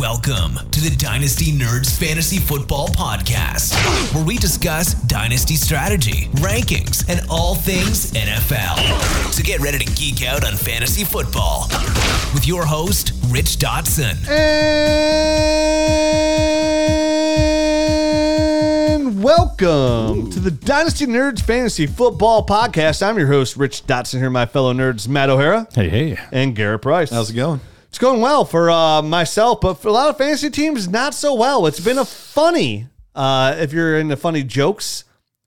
Welcome to the Dynasty Nerds Fantasy Football Podcast, where we discuss dynasty strategy, rankings, and all things NFL. So get ready to geek out on fantasy football with your host, Rich Dotson. And welcome to the Dynasty Nerds Fantasy Football Podcast. I'm your host, Rich Dotson, here, my fellow nerds, Matt O'Hara Hey, hey. and Garret Price. How's it going? It's going well for uh, myself, but for a lot of fantasy teams, not so well. It's been a funny, uh, if you're into funny jokes,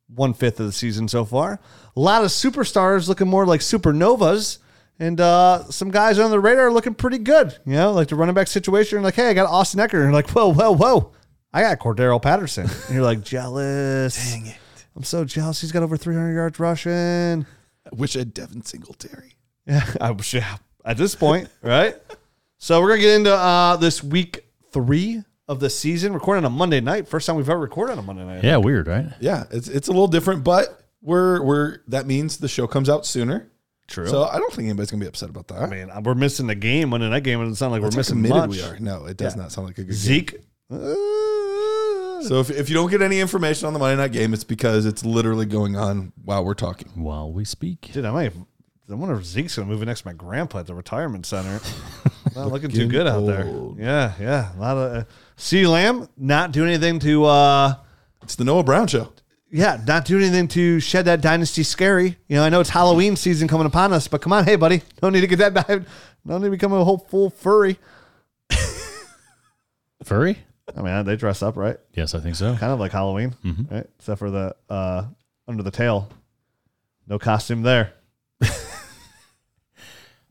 one fifth of the season so far. A lot of superstars looking more like supernovas, and uh, some guys on the radar looking pretty good. You know, like the running back situation, like, hey, I got Austin Ekeler. And you're like, whoa, whoa, whoa. I got Cordarrelle Patterson. And you're like, jealous. Dang it. I'm so jealous. He's got over 300 yards rushing. I wish I had Devin Singletary. Yeah, I was yeah, at this point, right? So we're gonna get into uh, this week three of the season, recording on a Monday night. First time we've ever recorded on a Monday night. Yeah, weird, right? Yeah, it's it's a little different, but we're we're that means the show comes out sooner. true. So I don't think anybody's gonna be upset about that. I mean, we're missing the game Monday night game, and it sounds like That's we're how missing committed much. we are. No, it does Yeah. not sound like a good. Zeke. uh, So if, if you don't get any information on the Monday night game, it's because it's literally going on while we're talking. While we speak. dude, I might. I wonder if Zeke's gonna move in next to my grandpa at the retirement center. not looking too Looking good out there. Yeah, yeah. A lot of uh, CeeDee Lamb not doing anything to. uh It's the Noah Brown show. yeah, not doing anything to shed that dynasty scary. You know, I know it's Halloween season coming upon us, but come on, hey, buddy, don't need to get that. di- Don't need to become a whole full furry. Furry? I mean, they dress up, right? Yes, I think so. Kind of like Halloween, right? Except for the uh under the tail, no costume there.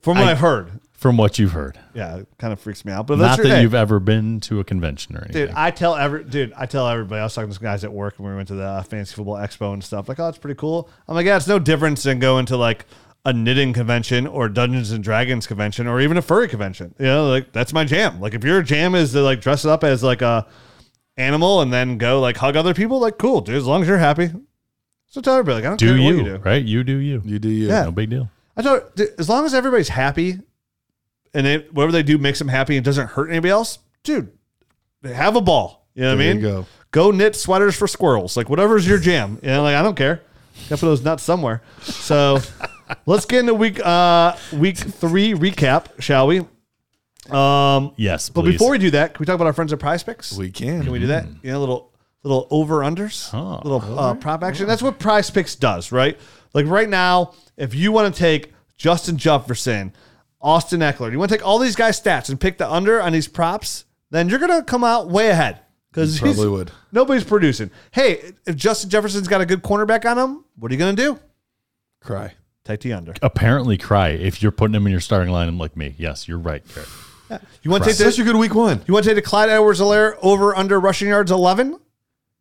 From what I- I've heard, From what you've heard. yeah, it kind of freaks me out. But Not that's that hey, you've ever been to a convention or anything. Dude, I tell every dude, I tell everybody. I was talking to some guys at work when we went to the uh, fantasy football expo and stuff. Like, oh, it's pretty cool. I'm like, yeah, it's no difference than going to like a knitting convention or Dungeons and Dragons convention or even a furry convention. You know, like that's my jam. Like, if your jam is to like dress up as like a animal and then go like hug other people, like, cool, dude. As long as you're happy. So tell everybody, like, I don't do care you, what you do. right? You do you. You do you. Yeah. No big deal. I thought as long as everybody's happy and it, whatever they do makes them happy and doesn't hurt anybody else, dude, They have a ball. You know what I mean? go. Go knit sweaters for squirrels. Like whatever's your jam. You know, like I don't care. Got put those nuts somewhere. So let's get into week uh week three recap, shall we? Um Yes, but please. before we do that, can we talk about our friends at Prize Picks? We can. Can we do that? You know, little little over unders, Oh, little uh, prop action. That's what Prize Picks does, right? Like right now, if you want to take Justin Jefferson, Austin Ekeler, you want to take all these guys' stats and pick the under on these props, then you're gonna come out way ahead because Probably would. nobody's producing. Hey, if Justin Jefferson's got a good cornerback on him, what are you gonna do? Cry. Take the under. Apparently cry if you're putting him in your starting lineup like me. Yes, you're right. Garret. You want to take Such the a good week one. you want to take the Clyde Edwards-Helaire over under rushing yards eleven?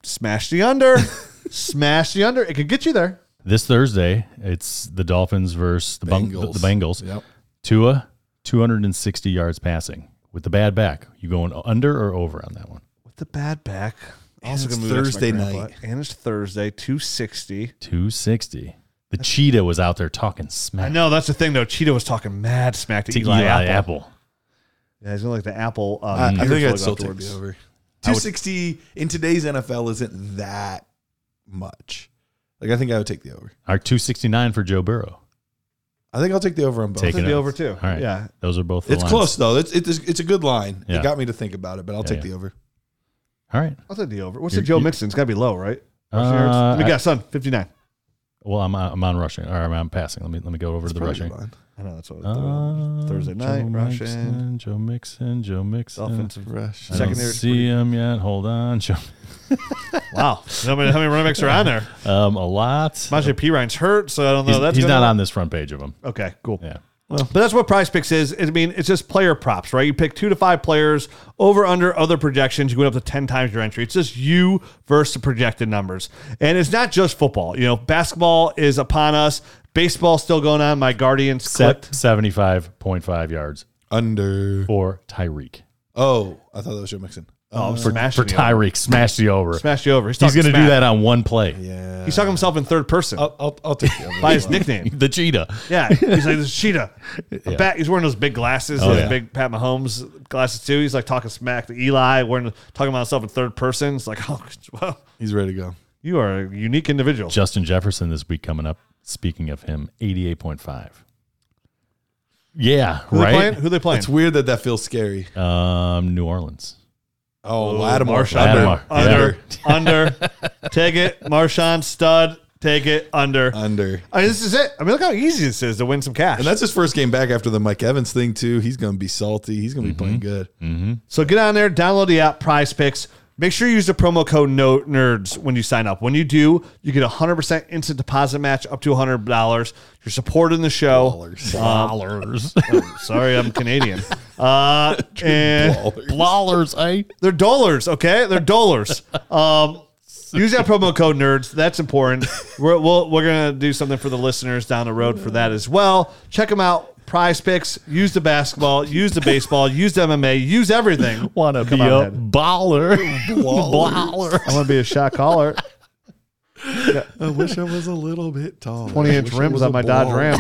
Smash the under. Smash the under. It could get you there. This Thursday, it's the Dolphins versus the Bung- Bengals. the Bengals. Yep. Tua, 260 yards passing with the bad back. You going under or over on that one? with the bad back. it's gonna move next to Thursday night. and it's Thursday, two sixty. 260. The cheetah was out there talking smack I know that's the thing though. Cheetah was talking mad smack to, to Eli, Eli, Apple. Apple. Yeah, he's gonna like the Apple. Uh, I, I think I'd still take the over. 260 in today's NFL isn't that much. Like I think I would take the over. Our 269 for Joe Burrow. I think I'll take the over on both. Take Take the over too. All right. Yeah, Those are both the It's lines. close though. It's it's it's a good line. Yeah. It got me to think about it, but I'll Yeah, take yeah. the over. All right. I'll take the over. What's You're- the Joe you- Mixon? It's got to be low, right? Uh, Let me I- guess, son. Fifty nine. Well, I'm I'm on rushing or I'm on passing. Let me let me go over to the rushing. good. I know that's what. Uh, Thursday Joe night rushing. Mixon, Joe Mixon, Joe Mixon. Offensive. Rush. I don't secondary- see him yet. Hold on, Joe. Wow. how many how many running backs are on there? Um, a lot. Samaje Perine's hurt, so I don't know. He's, that's he's not on this front page of them. Okay, cool. Yeah. But that's what Prize Picks is. I mean, it's just player props, right? You pick two to five players over under other projections. You go up to ten times your entry. It's just you versus the projected numbers, and it's not just football. You know, basketball is upon us. Baseball still going on. My Guardians Set 75.5 yards Under. for Tyreek. Oh, I thought that was Joe Mixon. Oh, I'm for, for. Tyreek. Smash you over. Smash you over. He's, He's going to do that on one play. Yeah. He's talking himself in third person I'll, I'll, I'll take the by his nickname. The cheetah. Yeah, he's like this cheetah. A bat, he's wearing those big glasses, Oh, those yeah. big Pat Mahomes glasses too. He's like talking smack to Eli, wearing talking about himself in third person. It's like, oh, well, He's ready to go. you are a unique individual. Justin Jefferson this week coming up. Speaking of him, 88.5. Yeah, Who they playing? right? Who they playing? It's weird that that feels scary. Um, New Orleans. Oh, Lattimore. Marshon. Lattimore. Under, under, take it. Marshon stud, take it under. Under. I mean, this is it. I mean, look how easy this is to win some cash. And that's his first game back after the Mike Evans thing, too. He's going to be salty. He's going to be mm-hmm. playing good. Mm-hmm. So get on there, download the app, Prize Picks. Make sure you use the promo code no- NERDS when you sign up. When you do, you get a 100% instant deposit match up to $100. You're supporting the show. Dollars. Sorry, I'm Canadian. Uh, and Dollars, eh? they're dollars, okay? They're dollars. Um, use that promo code NERDS. That's important. We're, we'll, we're going to do something for the listeners down the road for that as well. Check them out. Prize Picks. Use the basketball. Use the baseball. Use the MMA. Use everything. Want to be a man. baller. baller. I want to be a shot caller. I wish I was a little bit tall. 20 inch rims was on a my Dodge. Ram.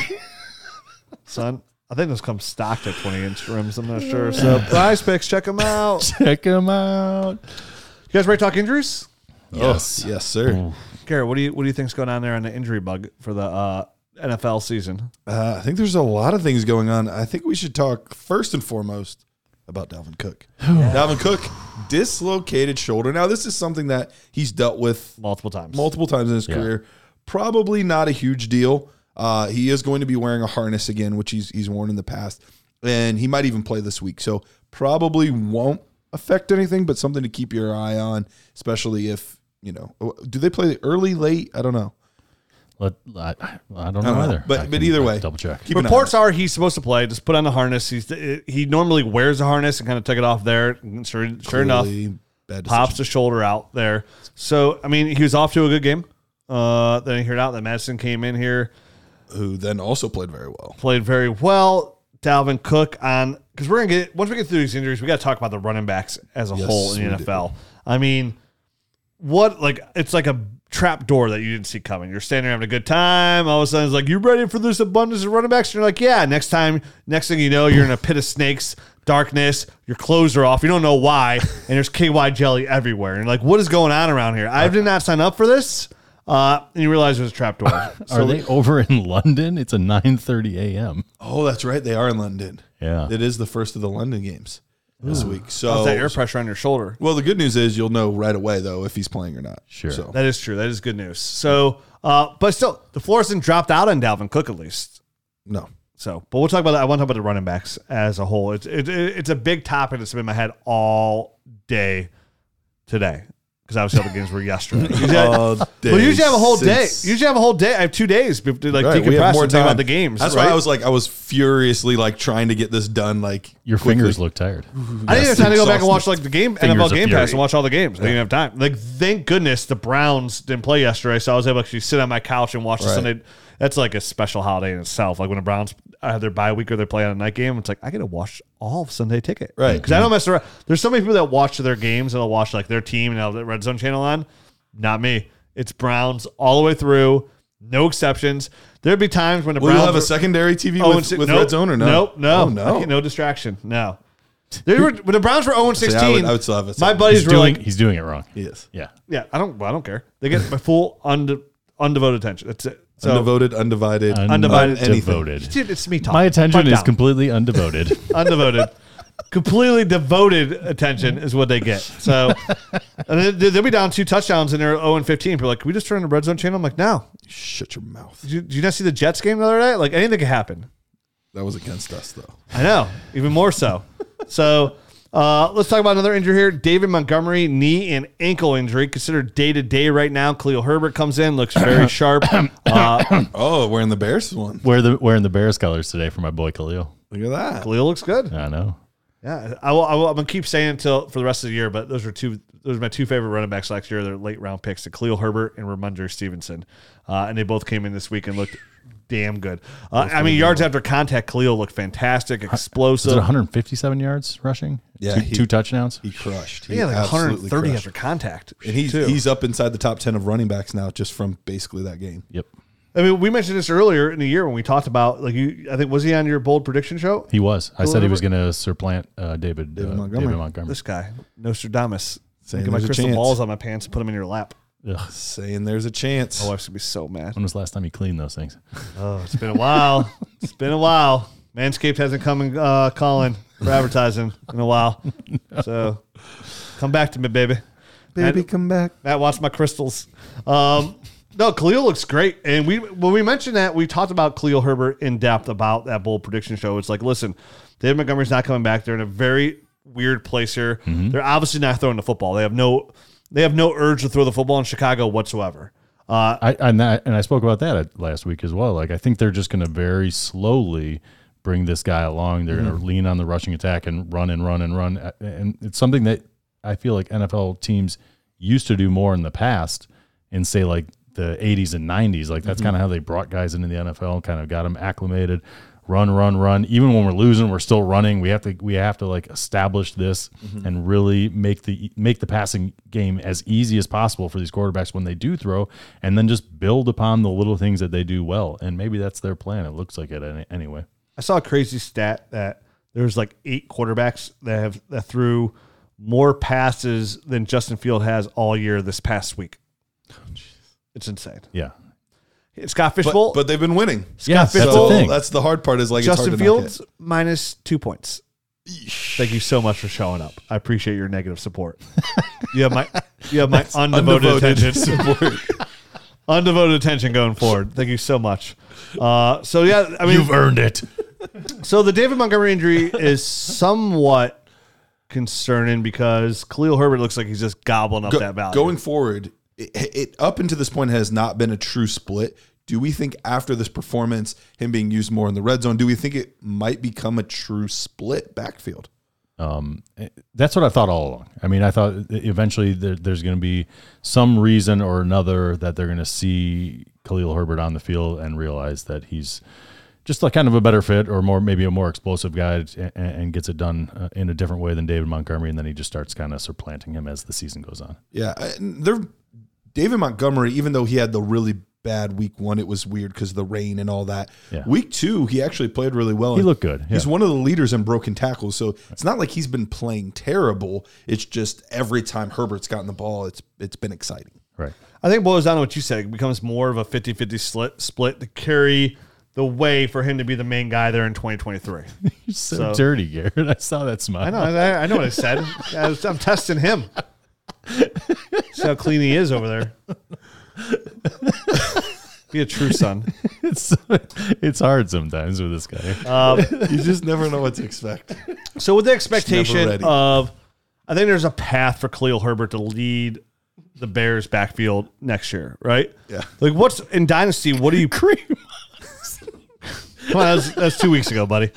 Son, I think those come stocked at 20 inch rims. I'm not sure. So, prize picks, check them out. Check them out. You guys ready to talk injuries? Yes. Yes, sir. Garret, what do you what do you think's going on there on the injury bug for the uh, NFL season? Uh, I think there's a lot of things going on. I think we should talk first and foremost about Dalvin Cook. Dalvin Cook dislocated shoulder. Now, this is something that he's dealt with Multiple times. multiple times in his Yeah. career. Probably not a huge deal. Uh, he is going to be wearing a harness again, which he's he's worn in the past, and he might even play this week. So probably won't affect anything, but something to keep your eye on, especially if you know. Do they play early, late? I don't know. Let, I, I don't know don't either. But- I but either way, double check. Keep an eye Reports are he's supposed to play. Just put on the harness. He's he normally wears a harness and kind of took it off there. And Sure, sure enough, Clearly bad pops the shoulder out there. So I mean, he was off to a good game. Uh, then he heard out that Mattison came in here. who then also played very well. played very well. Dalvin Cook on because we're gonna get once we get through these injuries, we got to talk about the running backs as a Yes, whole in the we NFL. I mean, what like it's like a trap door that you didn't see coming. You're standing there having a good time. All of a sudden, it's like you ready for this abundance of running backs? And you're like, yeah. Next time, next thing you know, you're in a pit of snakes, darkness. Your clothes are off. You don't know why, and there's KY jelly everywhere. And you're like, what is going on around here? I did not sign up for this. Uh, and you realize it was a trap door. Are they over in London? It's a 9:30 a.m. Oh, that's right. They are in London. Yeah. It is the first of the London games this week. So How's that air pressure on your shoulder? well, the good news is you'll know right away though if he's playing or not. Sure. So That is true. That is good news. So, uh, but still, the floor hasn't dropped out on Dalvin Cook at least. no. So, but we'll talk about that. I want to talk about the running backs as a whole. It's it, it- it's a big topic that's been in my head all day today because obviously all the games were yesterday. Usually I- All well, usually I have a whole day. since- Usually I have a whole day. I have two days to like Right, we have more and think time about the games. That's right? why I was like, I was furiously like trying to get this done. Like Your quickly. fingers look tired. I didn't have time to go back and watch like the game Fingers NFL of Game fury. Pass and watch all the games. I didn't have time. Like, thank goodness the Browns didn't play yesterday, so I was able to actually sit on my couch and watch the Right. Sunday. That's like a special holiday in itself. Like when the Browns have their bye week or they play on a night game, it's like I get to watch all of Sunday Ticket, Right. Because I don't mm-hmm. mess around. There's so many people that watch their games and they'll watch like their team and they'll have the Red Zone channel on. Not me. It's Browns all the way through. No exceptions. There'd be times when the Will Browns you have a secondary TV Oh, with, and with nope, Red Zone or no? Nope, no, Oh, no. Okay, no distraction, no. They were when the Browns were 0 16. I would- I would still have it. My buddies He's were doing, like, he's doing it wrong. Yes. Yeah. "Yeah, I don't, well, I don't care. They get my full unde, undevoted attention. That's it. So, Undevoted, undivided, Undivided. anything. Undevoted. Dude, it's me talking. My attention Pipe is down. completely undevoted. undevoted, completely devoted attention is what they get. So, and then they'll be down two touchdowns and they're 0 and 15. People are like, "Can we just turn on the red zone channel?" I'm like, "No." Shut your mouth. Did you, did you not see the Jets game the other day? Like anything could happen. That was against us though. I know, even more so. So uh, let's talk about another injury here. David Montgomery, knee and ankle injury, considered day to day right now. Khalil Herbert comes in, looks very sharp. Uh, Oh, wearing the Bears one. Wear the wearing the Bears colors today for my boy Khalil. Look at that. Khalil looks good. I know. Yeah, I will, I will, I'm gonna keep saying until for the rest of the year. But those are two those are my two favorite running backs last year. They're late round picks, Khalil Herbert and Rhamondre Stevenson, uh, and they both came in this week and looked damn good. Uh, I mean, yards after contact, Khalil looked fantastic, Was explosive. it 157 yards rushing? Yeah, two, he- two touchdowns. He crushed. He yeah, like absolutely 130 crushed. after contact. And he's too. he's up inside the top ten of running backs now, just from basically that game. Yep, I mean, we mentioned this earlier in the year when we talked about like you. I think was he on your bold prediction show? he was. I said he was going to supplant uh, David David uh, Montgomery. David Montgomery. This guy, Nostradamus. Saying Get my there's a crystal balls on my pants and put them in your lap. Ugh. Saying there's a chance. My wife's gonna be so mad. When was the last time you cleaned those things? Oh, it's been a while. it's been a while. Manscaped hasn't come and uh, calling for advertising in a while. So come back to me, baby. Baby, Matt, come back. Matt watch my crystals. Um, no, Khalil looks great. And we when we mentioned that, we talked about Khalil Herbert in depth about that bold prediction show. It's like, listen, David Montgomery's not coming back. They're in a very weird place here. They're obviously not throwing the football. They have no they have no urge to throw the football in Chicago whatsoever. Uh, I and that and I spoke about that last week as well. Like I think they're just going to very slowly bring this guy along. They're going to lean on the rushing attack and run and run and run. And it's something that I feel like NFL teams used to do more in the past and say like the 80s and 90s. Like that's kind of how they brought guys into the NFL and kind of got them acclimated. Run, run, run. Even when we're losing, we're still running. We have to we have to like establish this mm-hmm. and really make the make the passing game as easy as possible for these quarterbacks when they do throw, and then just build upon the little things that they do well. And maybe that's their plan. It looks like it any, anyway. I saw a crazy stat that there's like eight quarterbacks that have that threw more passes than Justin Field has all year this past week. Oh, it's insane. Yeah, Scott But, Fishbowl, but they've been winning. yeah, Scott that's the Fishbowl, thing. That's the hard part. Is like Justin it's hard to Fields minus two points. Thank you so much for showing up. I appreciate your negative support. You have my you have my undevoted, attention. support. undevoted attention going forward. Thank you so much. Uh, so yeah, I mean, You've earned it. So the David Montgomery injury is somewhat concerning because Khalil Herbert looks like he's just gobbling up Go- that value. Going forward, it, it up until this point has not been a true split. Do we think after this performance, him being used more in the red zone, do we think it might become a true split backfield? Um, that's what I thought all along. I mean, I thought eventually there, there's going to be some reason or another that they're going to see Khalil Herbert on the field and realize that he's just like kind of a better fit or more maybe a more explosive guy and, and gets it done uh, in a different way than David Montgomery, and then he just starts kind of supplanting him as the season goes on. Yeah, I- and they're David Montgomery. Even though he had the really bad week one, it was weird because the rain and all that. Yeah. Week two, he actually played really well. He looked good, He's one of the leaders in broken tackles, so it's not like he's been playing terrible. It's just every time Herbert's gotten the ball, it's it's been exciting. Right. I think it boils down to what you said. It becomes more of a 50-50 split, split to carry the way for him to be the main guy there in 2023. You're so, So- dirty, Garret. I saw that smile. I know. I, I know what I said. I was- I'm testing him. See how clean he is over there. Be a true son. It's, it's hard sometimes with this guy. Um, You just never know what to expect. So with the expectation ready. of, I think there's a path for Khalil Herbert to lead the Bears backfield next year, right? Yeah. Like what's in Dynasty? What do you cream? Come on, that's, that's two weeks ago, buddy.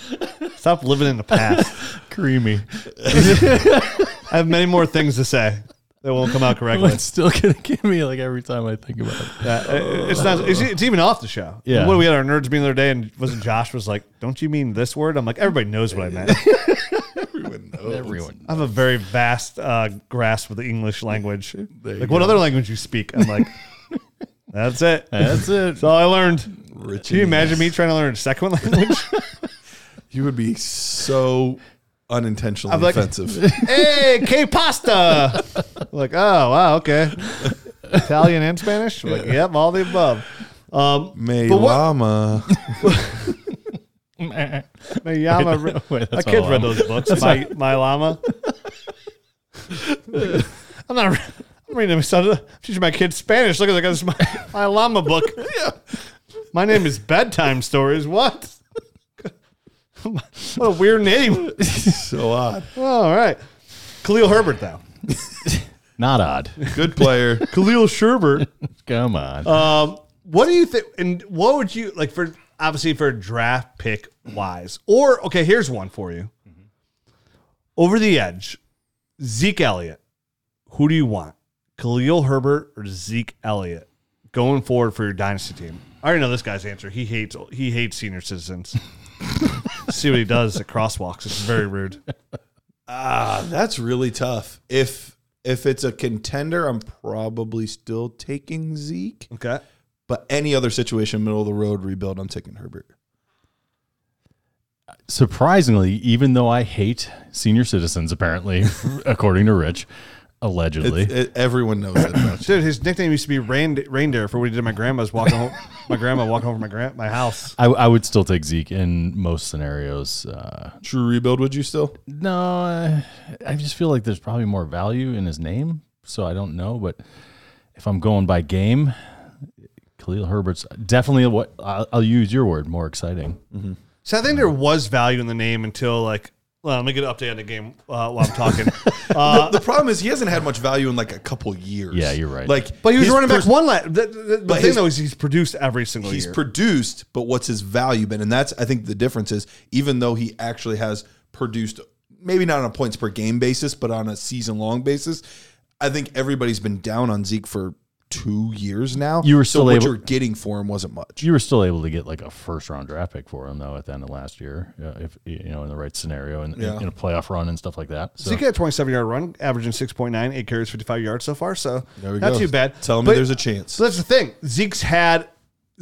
Stop living in the past. Creamy. I have many more things to say that won't come out correctly. It's still going to give me like every time I think about it. Yeah, it- it's not. It's, it's even off the show. Yeah. What we had our nerds meeting the other day, and wasn't Josh was like, "Don't you mean this word?" I'm like, everybody knows what I meant. Everyone knows. Everyone. I have a very vast uh, grasp of the English language. you Like, what go. other language you speak? I'm like, that's it. That's it. That's all I learned. Rich Can you imagine me trying to learn a second language? You would be so unintentionally I'm like- offensive. hey, que pasta. like, oh wow, okay. Italian and Spanish. Like, yep, all the above. Um, Me llama. my llama. re- Wait, my that's read those books. My my llama. I'm not. I'm reading my son. I'm teaching my kids Spanish. Look at this. My, my llama book. yeah. My name is bedtime stories. What? What a weird name. So odd. All right. Khalil Herbert, though. Not odd. Good player. Khalil Sherbert. Come on. Um, what do you think? And what would you like for obviously for draft pick wise? Or okay, here's one for you. Over the edge, Zeke Elliott. Who do you want? Khalil Herbert or Zeke Elliott going forward for your dynasty team? I already know this guy's answer. He hates he hates senior citizens. See what he does at crosswalks. It's very rude. Ah, that's really tough. If if it's a contender, I'm probably still taking Zeke. Okay. But any other situation, middle of the road rebuild, I'm taking Herbert. Surprisingly, even though I hate senior citizens, apparently, according to Rich, allegedly, It, it, everyone knows that. about you. Dude, his nickname used to be Rain, Reindeer for what he did to my grandma's walking home. my grandma walking home from my grand my house. I, I would still take Zeke in most scenarios. Uh, True rebuild, would you still? no, I, I just feel like there's probably more value in his name, so I don't know. But if I'm going by game, Khalil Herbert's definitely what I'll, I'll use your word, more exciting. So I think there was value in the name until like. Well, let me get an update on the game uh, while I'm talking. Uh, the problem is he hasn't had much value in like a couple years. Yeah, you're right. Like, but he was his running back pers- one last. The, the, the But thing his- though is he's produced every single He's year. produced, but what's his value been? And that's I think the difference is even though he actually has produced, maybe not on a points per game basis, but on a season long basis, I think everybody's been down on Zeke for two years now. You were so still what able- you're getting for him wasn't much. You were still able to get like a first round draft pick for him though at the end of last year, uh, if you know in the right scenario and Yeah. in a playoff run and stuff like that. So Zeke had a 27 yard run, averaging 6.9, eight carries, 55 yards so far. So not go. too bad. Tell me there's a chance. So that's the thing. Zeke's had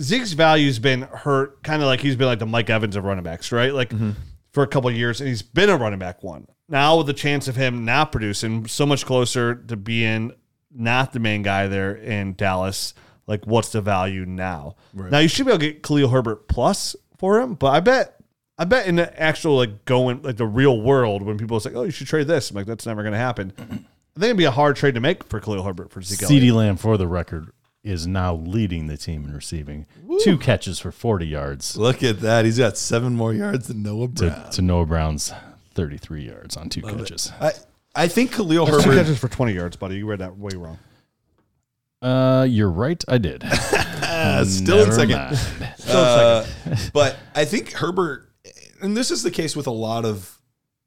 Zeke's value's been hurt, kind of like he's been like the Mike Evans of running backs, right? Like Mm-hmm. for a couple of years, and he's been a running back one. Now with the chance of him not producing, so much closer to being not the main guy there in Dallas. Like, what's the value now? Right. Now you should be able to get Khalil Herbert plus for him, but I bet. I bet in the actual like going like the real world when people say, "Oh, you should trade this," I'm like, "That's never going to happen." I think it'd be a hard trade to make for Khalil Herbert for Zeke. Elliott. CeeDee Lamb, for the record, is now leading the team in receiving. Two catches for 40 yards Look at that. He's got seven more yards than Noah Brown. to, to Noah Brown's 33 yards on two catches. I, I think Khalil That's two Herbert. catches for 20 yards, buddy. You read that way wrong. Uh, you're right. I did. Uh, still in Never second. mind. Uh, but I think Herbert, and this is the case with a lot of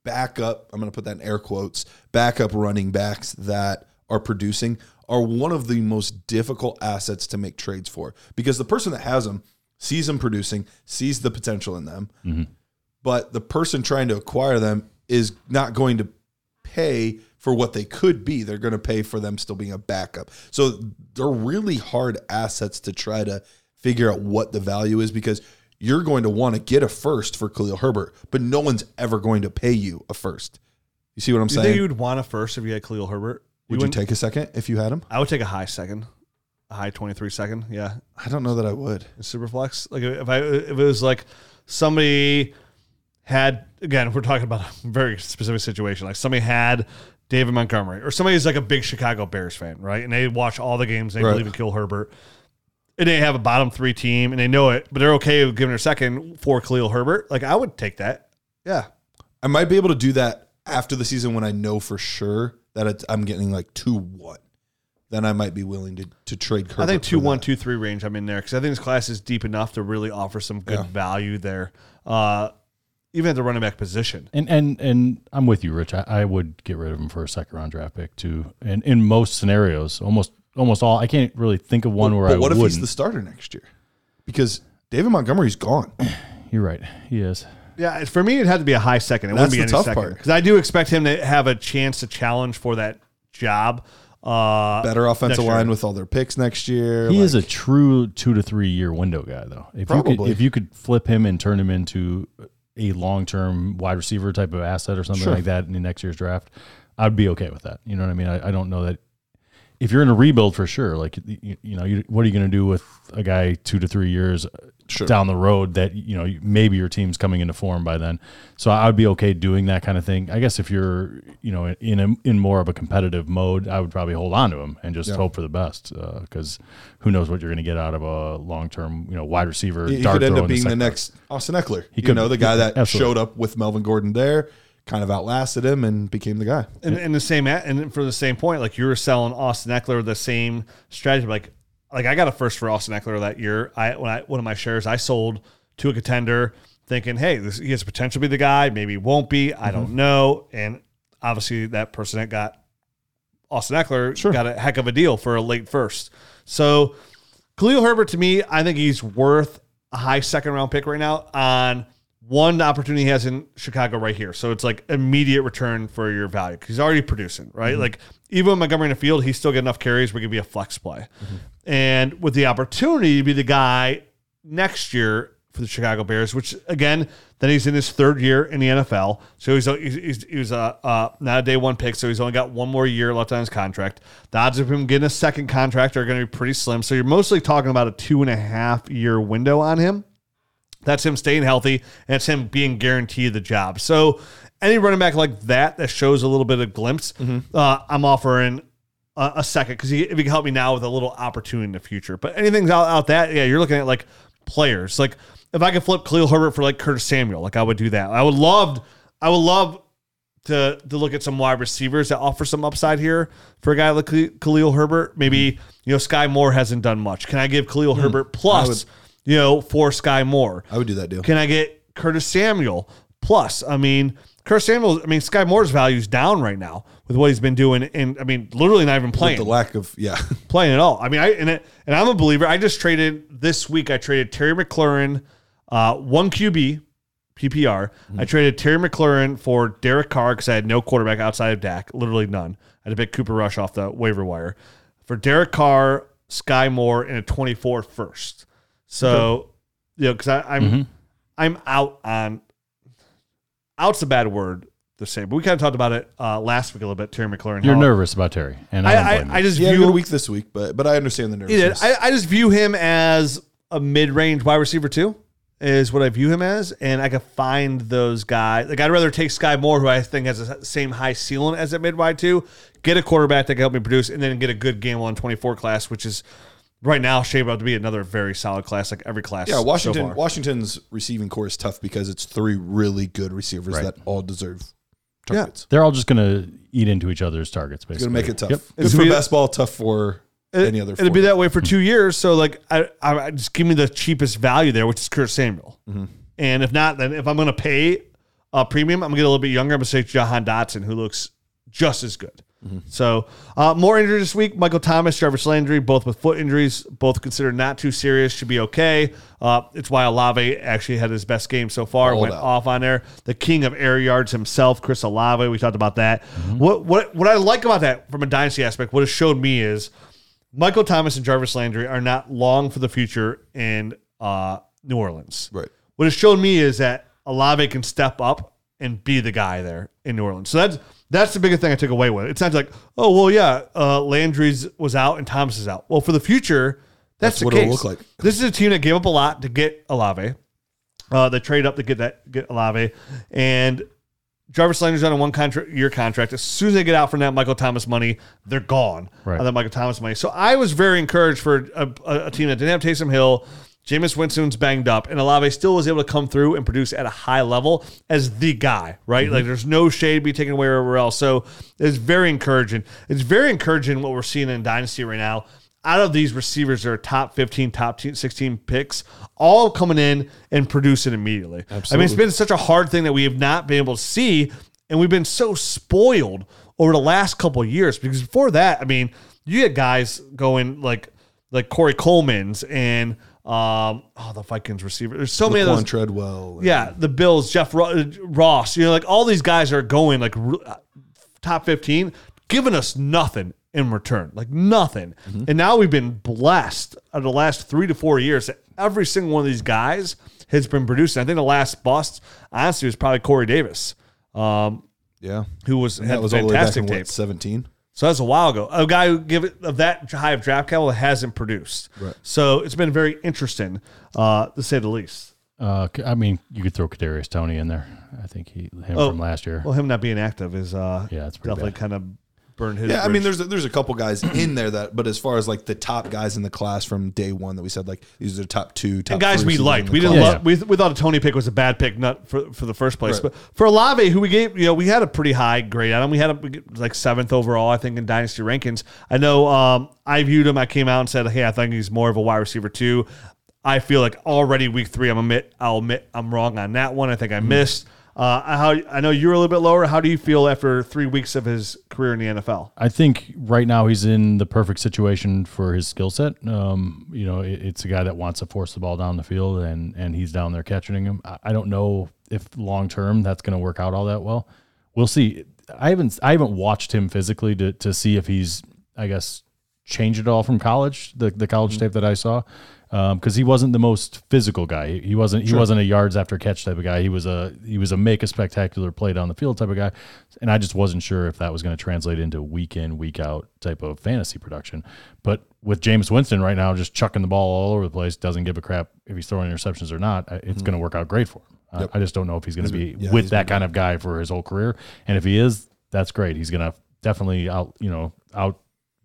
backup, I'm going to put that in air quotes, backup running backs that are producing are one of the most difficult assets to make trades for because the person that has them sees them producing, sees the potential in them, but the person trying to acquire them is not going to pay for what they could be. They're going to pay for them still being a backup. So they're really hard assets to try to figure out what the value is because you're going to want to get a first for Khalil Herbert, but no one's ever going to pay you a first. You see what I'm Do you saying? think you would want a first if you had Khalil Herbert? would you wouldn't- take a second if you had him? I would take a high second, a high 23 second. Yeah, I don't know that I would. Superflex. Like if I if it was like somebody had again, we're talking about a very specific situation. Like somebody had David Montgomery or somebody who's like a big Chicago Bears fan, right? And they watch all the games. They Right. believe in Kill Herbert. And they have a bottom three team and they know it, but they're okay with giving a second for Khalil Herbert. Like I would take that. Yeah. I might be able to do that after the season when I know for sure that it's, I'm getting like two one. Then I might be willing to to trade. Herbert I think two one two three range. I'm in there because I think this class is deep enough to really offer some good Yeah. value there, uh, even at the running back position. And and and I'm with you, Rich. I, I would get rid of him for a second round draft pick too. And in most scenarios, almost almost all, I can't really think of one where I. But I what if wouldn't. he's the starter next year? Because David Montgomery's gone. You're right. He is. Yeah, for me, it had to be a high second. It That's wouldn't be the any tough second part. because I do expect him to have a chance to challenge for that job. Uh, Better offensive next line with all their picks next year. He like- is a true two to three year window guy, though. If you could, if you could flip him and turn him into a long term wide receiver type of asset or something Sure. like that in the next year's draft, I'd be okay with that. You know what I mean? I, I don't know that if you're in a rebuild for sure. Like you, you know, you, what are you going to do with a guy two to three years Sure. down the road that you know maybe your team's coming into form by then? So I'd be okay doing that kind of thing. I guess if you're you know in a, in more of a competitive mode, I would probably hold on to him and just Yeah. hope for the best uh, because who knows what you're going to get out of a long term you know wide receiver. he, he dart could end up being the second next Austin Ekeler. He you could know, the guy that Absolutely. showed up with Melvin Gordon there, kind of outlasted him and became the guy. and, and the same and for the same point, like you were selling Austin Ekeler the same strategy. Like, like I got a first for Austin Ekeler that year. I when I one of my shares I sold to a contender, thinking, hey, this, he has potential to be the guy. Maybe he won't be. I Mm-hmm. don't know. And obviously, that person that got Austin Ekeler sure. got a heck of a deal for a late first. So Khalil Herbert to me, I think he's worth a high second round pick right now on one opportunity he has in Chicago right here. So it's like immediate return for your value because he's already producing, right? Mm-hmm. Like even with Montgomery in the field, he's still get enough carries where he could be a flex play. Mm-hmm. And with the opportunity to be the guy next year for the Chicago Bears, which again, then he's in his third year in the NFL. So uh, he's he's, he's he was a uh, not a day one pick, so he's only got one more year left on his contract. The odds of him getting a second contract are going to be pretty slim. So you're mostly talking about a two and a half year window on him. That's him staying healthy, and it's him being guaranteed the job. So any running back like that that shows a little bit of glimpse, mm-hmm. uh, I'm offering a, a second because if he can help me now with a little opportunity in the future. But anything out, out that, yeah, you're looking at like players. Like if I could flip Khalil Herbert for like Curtis Samuel, like I would do that. I would love, I would love to to look at some wide receivers that offer some upside here for a guy like Khalil Herbert. Maybe mm-hmm. you know Skyy Moore hasn't done much. Can I give Khalil mm. Herbert plus you know for Skyy Moore? I would do that deal. Can I get Curtis Samuel plus? I mean, Curtis Samuel. I mean, Skyy Moore's value is down right now with what he's been doing, and I mean, literally not even With playing the lack of yeah, playing at all. I mean, I and, it, and I'm a believer. I just traded this week. I traded Terry McLaurin, uh, one QB, PPR. I traded Terry McLaurin for Derek Carr because I had no quarterback outside of Dak, literally none. I had to pick Cooper Rush off the waiver wire for Derek Carr, Skyy Moore, and a 24 first. So, you know, because I'm I'm out on out's a bad word to say, but we kind of talked about it uh, last week a little bit. Terry McLaurin. You're how- nervous about Terry, and I, I, I, I just he had a view good week this week, but but I understand the he did. nervousness. I, I just view him as a mid-range wide receiver too. Is what I view him as, and I could find those guys. Like I'd rather take Skyy Moore, who I think has the same high ceiling as a mid wide too. Get a quarterback that can help me produce, and then get a good game on twenty four class, which is right now shaping up to be another very solid class, like every class. yeah, so Washington. far. Washington's receiving core is tough because it's three really good receivers Right. that all deserve Yeah. targets. They're all just going to eat into each other's targets. Basically, gonna make it tough. Yep. Good It's for gonna be- basketball, tough for any other. It'll be that way for two years. So like, I, I I- just give me the cheapest value there, which is Kurt Samuel. Mm-hmm. And if not, then if I'm going to pay a premium, I'm going to get a little bit younger. I'm going to say Jahan Dotson, who looks just as good. So uh, more injuries this week. Michael Thomas, Jarvis Landry, both with foot injuries, both considered not too serious, should be okay. Uh, it's why Olave actually had his best game so far. Balled went off on there. The king of air yards himself, Chris Olave. We talked about that. What what what I like about that from a dynasty aspect, what it showed me is Michael Thomas and Jarvis Landry are not long for the future in uh, New Orleans. Right. What it's shown me is that Olave can step up and be the guy there in New Orleans. So that's that's the biggest thing I took away with it. Not like, oh well, yeah, uh, Landry's was out and Thomas is out. Well, for the future, that's, That's the what case. it'll look like. This is a team that gave up a lot to get Olave. Uh, they traded up to get that get Olave, and Jarvis Landry's on a one contract year contract. As soon as they get out from that Michael Thomas money, they're gone Right. on that Michael Thomas money. So I was very encouraged for a, a, a team that didn't have Taysom Hill. Jameis Winston's banged up, and Olave still was able to come through and produce at a high level as the guy, right? Mm-hmm. Like there's no shade to be taken away everywhere else. So it's very encouraging. It's very encouraging what we're seeing in Dynasty right now. Out of these receivers that are top 15, top 16 picks, all coming in and producing immediately. I mean, it's been such a hard thing that we have not been able to see, and we've been so spoiled over the last couple of years because before that, I mean, you had guys going like like Corey Coleman's and um oh the Vikings receiver. There's so many of Laquan those. Treadwell. Yeah, the Bills, Jeff Ro- Ross. You know, like all these guys are going like r- top 15, giving us nothing in return, like nothing. And now we've been blessed of the last three to four years that every single one of these guys has been producing. I think the last bust, honestly, was probably Corey Davis, um, yeah. who was And had that was all the way back fantastic in what seventeen. So that's a while ago. A guy who give it of that high of draft capital hasn't produced. Right. So it's been very interesting, uh, to say the least. Uh, I mean, you could throw Kadarius Toney in there. I think he him Oh, from last year. Well, him not being active is uh, Yeah, it's pretty definitely bad. kind of burned his. Yeah, I mean, there's a, there's a couple guys in there that, but as far as like the top guys in the class from day one that we said like these are the top two, top and guys we liked. We didn't. class. love. We, we thought a Toney pick was a bad pick, not for for the first place, Right. but for Olave, who we gave, you know, we had a pretty high grade on him. We had him like seventh overall, I think, in dynasty rankings. I know. Um, I viewed him. I came out and said, "Hey, I think he's more of a wide receiver too." I feel like already week three, I'm admit, I'll admit I'm wrong on that one. I think I Mm-hmm. missed. Uh, how I know you're a little bit lower. How do you feel after three weeks of his career in the NFL? I think right now he's in the perfect situation for his skill set. Um, you know, it, it's a guy that wants to force the ball down the field, and and he's down there catching him. I, I don't know if long term that's going to work out all that well. We'll see. I haven't I haven't watched him physically to to see if he's I guess changed it all from college the the college tape that I saw Um, because he wasn't the most physical guy. He, wasn't he wasn't a yards after catch type of guy. He was a he was a make a spectacular play down the field type of guy, and I just wasn't sure if that was going to translate into week in week out type of fantasy production. But with Jameis Winston right now just chucking the ball all over the place, doesn't give a crap if he's throwing interceptions or not. It's going to work out great for him. I- I just don't know if he's going to be yeah, with that kind of guy for his whole career. And if he is, that's great. He's going to definitely out you know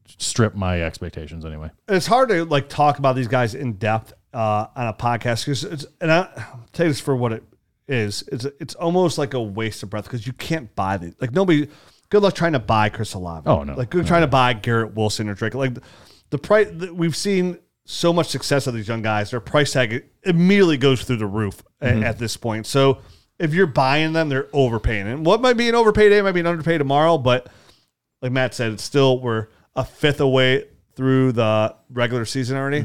outstrip my expectations anyway. it's hard to like talk about these guys in depth uh, on a podcast because it's and I I'll take this for what it is. It's it's almost like a waste of breath because you can't buy the like nobody. Good luck trying to buy Chris Olave. Oh, no. like good trying to buy Garrett Wilson or Drake. Like the, the price we've seen so much success of these young guys. Their price tag immediately goes through the roof a- at, this point. So if you're buying them, they're overpaying. And what might be an overpay day might be an underpay tomorrow, but like Matt said, it's still we're a fifth away through the regular season already.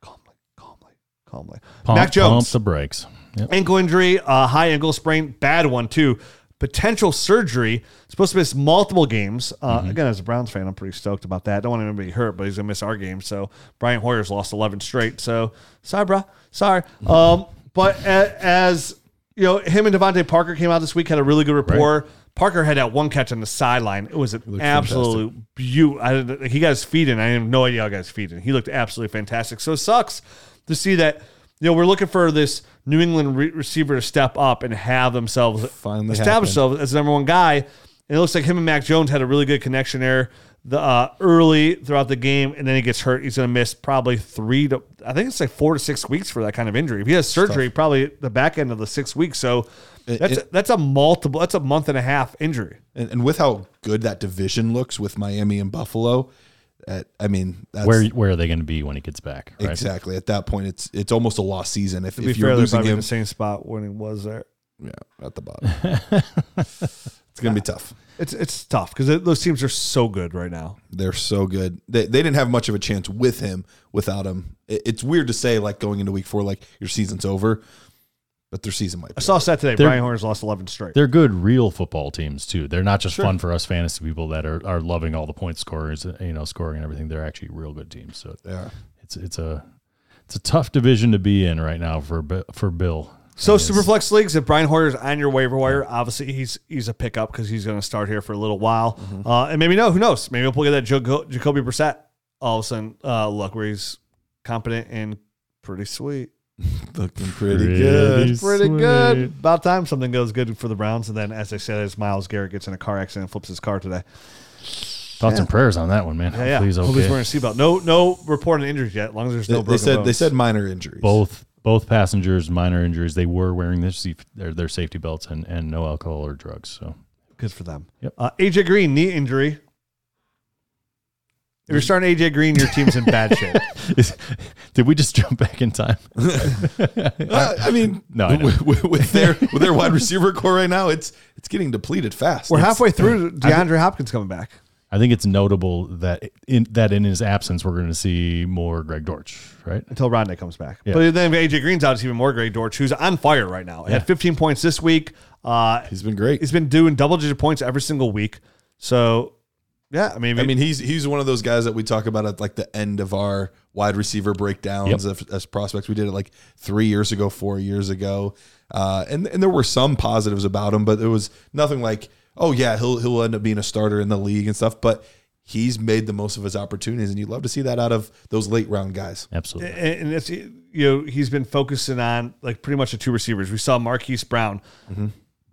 Calmly, calmly, calmly. Pump, Mac pump Jones, the brakes. Yep. ankle injury, uh, high ankle sprain, bad one too. Potential surgery. Supposed to miss multiple games. Uh, Mm-hmm. Again, as a Browns fan, I'm pretty stoked about that. Don't want anybody hurt, but he's gonna miss our game. So Brian Hoyer's lost 11 straight. So sorry, bro. Sorry. Um, but a- as you know, him and DeVante Parker came out this week, had a really good rapport. Parker had that one catch on the sideline. It was an absolute beaut. He got his feet in. I have no idea how he got his feet in. He looked absolutely fantastic. So it sucks to see that. You know, we're looking for this New England re- receiver to step up and have themselves Finally establish happened. themselves as the number one guy. And it looks like him and Mac Jones had a really good connection there the uh, early throughout the game, and then he gets hurt. He's going to miss probably three to I think it's like four to six weeks for that kind of injury. If he has surgery, probably the back end of the six weeks. So that's it- that's a multiple. That's a month and a half injury. And, and with how good that division looks with Miami and Buffalo, uh, I mean, that's Where where are they going to be when he gets back? Right? exactly at that point, it's it's almost a lost season if, if you're fair, losing probably in him. the same spot when he was there. Yeah, at the bottom. it's gonna be tough. It's it's tough because those teams are so good right now. They're so good. They, they didn't have much of a chance with him without him. It- it's weird to say like going into week four, like your season's over, but their season might. I Be saw a stat today. They're- Brian Hoyer's lost eleven straight. They're good real football teams too. They're not just fun for us fantasy people that are, are loving all the point scorers, uh, you know, scoring and everything. They're actually real good teams. So Yeah. it's it's a it's a tough division to be in right now for for Bill. So Superflex leagues, if Brian Hoyer's on your waiver wire, obviously he's he's a pickup because he's going to start here for a little while, uh, and maybe no, who knows? Maybe we'll get that Jaco- Jacoby Brissett all of a sudden uh, look where he's competent and pretty sweet, Looking pretty, good. pretty good. About time something goes good for the Browns, and then as I said, as Myles Garrett gets in a car accident, and flips his car today. Thoughts and prayers on that one, man. Yeah, yeah. Please, Hope he's okay. wearing a seatbelt. No, no reported injuries yet. As long as there's They, no they broken said they said minor injuries. Both both passengers, minor injuries. They were wearing their saf- their, their safety belts and, and no alcohol or drugs. So good for them. Yep. Uh, AJ Green knee injury. If you're starting AJ Green, your team's in bad shape. Is- did we just jump back in time? Uh, I mean, No, I with, with- with their with their wide receiver core right now, it's it's getting depleted fast. We're It's- halfway through DeAndre Hopkins coming back. I think it's notable that in that in his absence, we're going to see more Greg Dortch, right? until Rodney comes back. Yeah. But then AJ Green's out, it's even more Greg Dortch, who's on fire right now. He had 15 points this week. Uh, He's been great. he's been doing double digit points every single week. So, yeah, I mean, I mean, he's he's one of those guys that we talk about at like the end of our wide receiver breakdowns of, as prospects. We did it like three years ago, four years ago, uh, and and there were some positives about him, but there was nothing like, oh yeah, he'll he'll end up being a starter in the league and stuff. But he's made the most of his opportunities, and you'd love to see that out of those late round guys. Absolutely. and and it's you know he's been focusing on like pretty much the two receivers. We saw Marquise Brown, mm-hmm.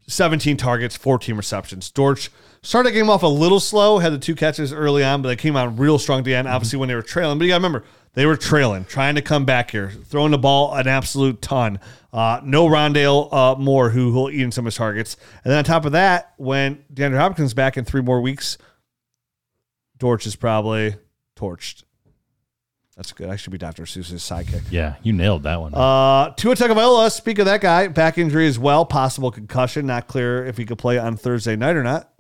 17 targets, 14 receptions. Dortch started the game off a little slow, had the two catches early on, but they came on real strong at the end. Obviously, when they were trailing, but you got to remember they were trailing, trying to come back here, throwing the ball an absolute ton. Uh, no Rondale uh, Moore who will eat in some of his targets, and then on top of that, when DeAndre Hopkins is back in three more weeks, Dortch is probably torched. That's good. I should be Dr. Seuss's sidekick. Yeah, you nailed that one. Uh, Tua Tagovailoa, speak of that guy, back injury as well, possible concussion. Not clear if he could play on Thursday night or not.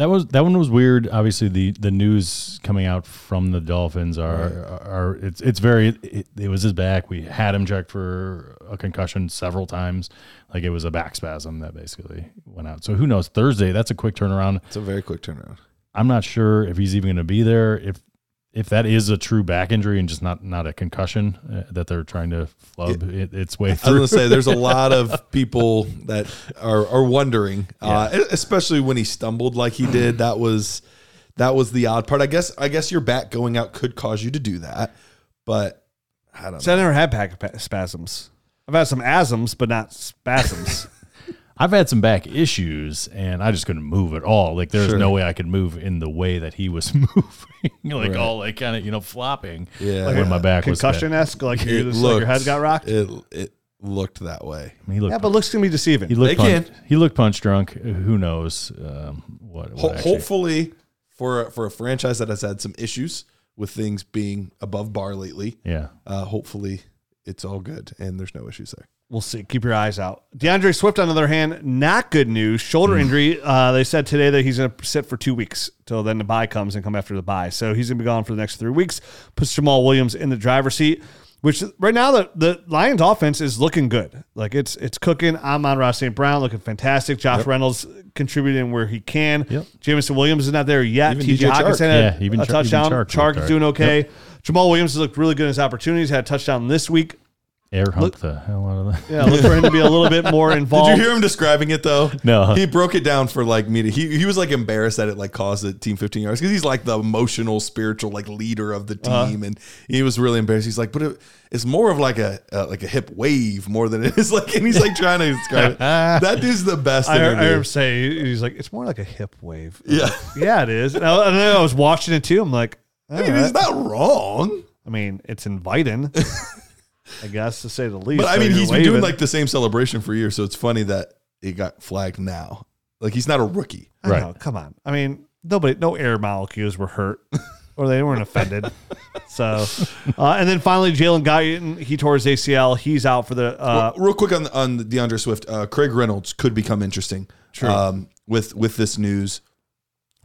That was that one was weird. Obviously, the the news coming out from the Dolphins are are it's it's very it, it was his back. We had him checked for a concussion several times. Like it was a back spasm that basically went out. So who knows? Thursday, that's a quick turnaround. It's a very quick turnaround. I'm not sure if he's even going to be there. If if that is a true back injury and just not not a concussion uh, that they're trying to flub it, its way through. I was gonna say there's a lot of people that are are wondering, uh, especially when he stumbled like he did. That was that was the odd part. I guess I guess your back going out could cause you to do that, but I don't So know. I never had back spasms. I've had some asms, but not spasms. I've had some back issues and I just couldn't move at all. Like there's Sure. no way I could move in the way that he was moving, like Right. all like kind of you know flopping. Yeah. Like when my back was Concussion esque, like, you just, like your head got rocked. It it looked that way. I mean, He looked, yeah, but looks can be deceiving. he looked, They punch, can. he looked punch drunk. Who knows um, what? what Ho- actually- hopefully, for a- for a franchise that has had some issues with things being above bar lately, yeah. uh, hopefully it's all good and there's no issues there. We'll see. Keep your eyes out. DeAndre Swift, on the other hand, not good news. Shoulder injury. Uh, they said today that he's going to sit for two weeks till then the bye comes and come after the bye. So he's going to be gone for the next three weeks. Puts Jamaal Williams in the driver's seat. Which right now the, the Lions offense is looking good. Like it's it's cooking. Amon-Ra St. Brown looking fantastic. Josh Reynolds contributing where he can. Yep. Jameson Williams is not there yet. Even TJ Hockenson had Yeah, even a Char- even touchdown. Chark Chark is doing okay. Jamaal Williams has looked really good in his opportunities. Had a touchdown this week. Air hump the hell out of that. Yeah, look for him to be a little bit more involved. Did you hear him describing it though? No. He broke it down for like me. To, he he was like embarrassed that it like caused the team 15 yards because he's like the emotional, spiritual like leader of the team, and he was really embarrassed. He's like, but it, it's more of like a uh, like a hip wave more than it is like, and he's like trying to describe it. That dude's the best. I heard, I heard him say he's like it's more like a hip wave. Yeah. yeah, it is. And I, and then I was watching it too. I'm like, all I mean, right. he's not wrong. I mean, it's inviting, I guess to say the least. But I mean, you're he's been doing like the same celebration for years, so it's funny that it got flagged now. Like he's not a rookie. I Right. know, come on. I mean, nobody, no air molecules were hurt, or they weren't offended. So, uh, and then finally, Jalen Guyton, he tore his ACL. He's out for the. Uh, Real quick on on the DeAndre Swift, uh, Craig Reynolds could become interesting. Um, with with this news,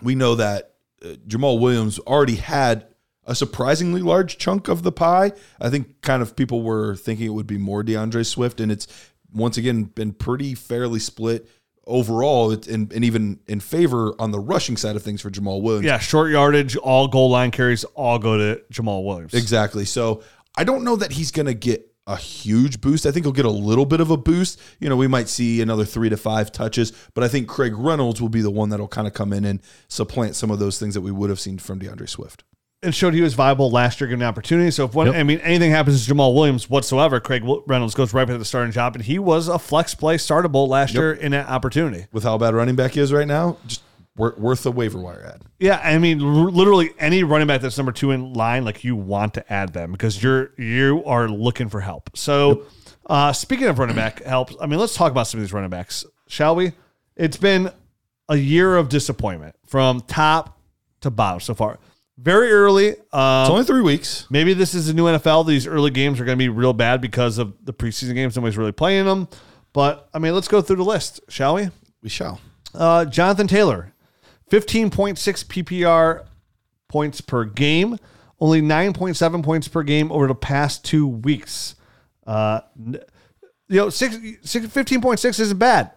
we know that uh, Jamaal Williams already had a surprisingly large chunk of the pie. I think kind of people were thinking it would be more DeAndre Swift, and it's once again been pretty fairly split overall, and, and even in favor on the rushing side of things for Jamaal Williams. yeah, short yardage, all goal line carries, all go to Jamaal Williams. Exactly. So I don't know that he's going to get a huge boost. I think he'll get a little bit of a boost. You know, we might see another three to five touches, but I think Craig Reynolds will be the one that'll kind of come in and supplant some of those things that we would have seen from DeAndre Swift. And showed he was viable last year, given the opportunity. So if one, Yep. I mean, anything happens to Jamaal Williams whatsoever, Craig Reynolds goes right back to the starting job, and he was a flex play startable last year in that opportunity. With how bad running back he is right now, just worth a waiver wire ad. Yeah, I mean, r- literally any running back that's number two in line, like you want to add them because you're you are looking for help. So, uh, speaking of running back help, I mean, let's talk about some of these running backs, shall we? It's been a year of disappointment from top to bottom so far. Very early. Um, It's only three weeks. Maybe this is a new NFL. These early games are going to be real bad because of the preseason games. Nobody's really playing them. But I mean, let's go through the list, shall we? We shall. Uh, Jonathan Taylor, 15.6 PPR points per game, only 9.7 points per game over the past two weeks. Uh, you know, six, six, 15.6 isn't bad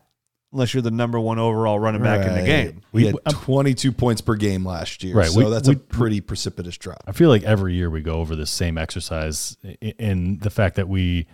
unless you're the number one overall running back in the game. We had 22 points per game last year. Right, So we- that's we- a pretty precipitous drop. I feel like every year we go over this same exercise i- in the fact that we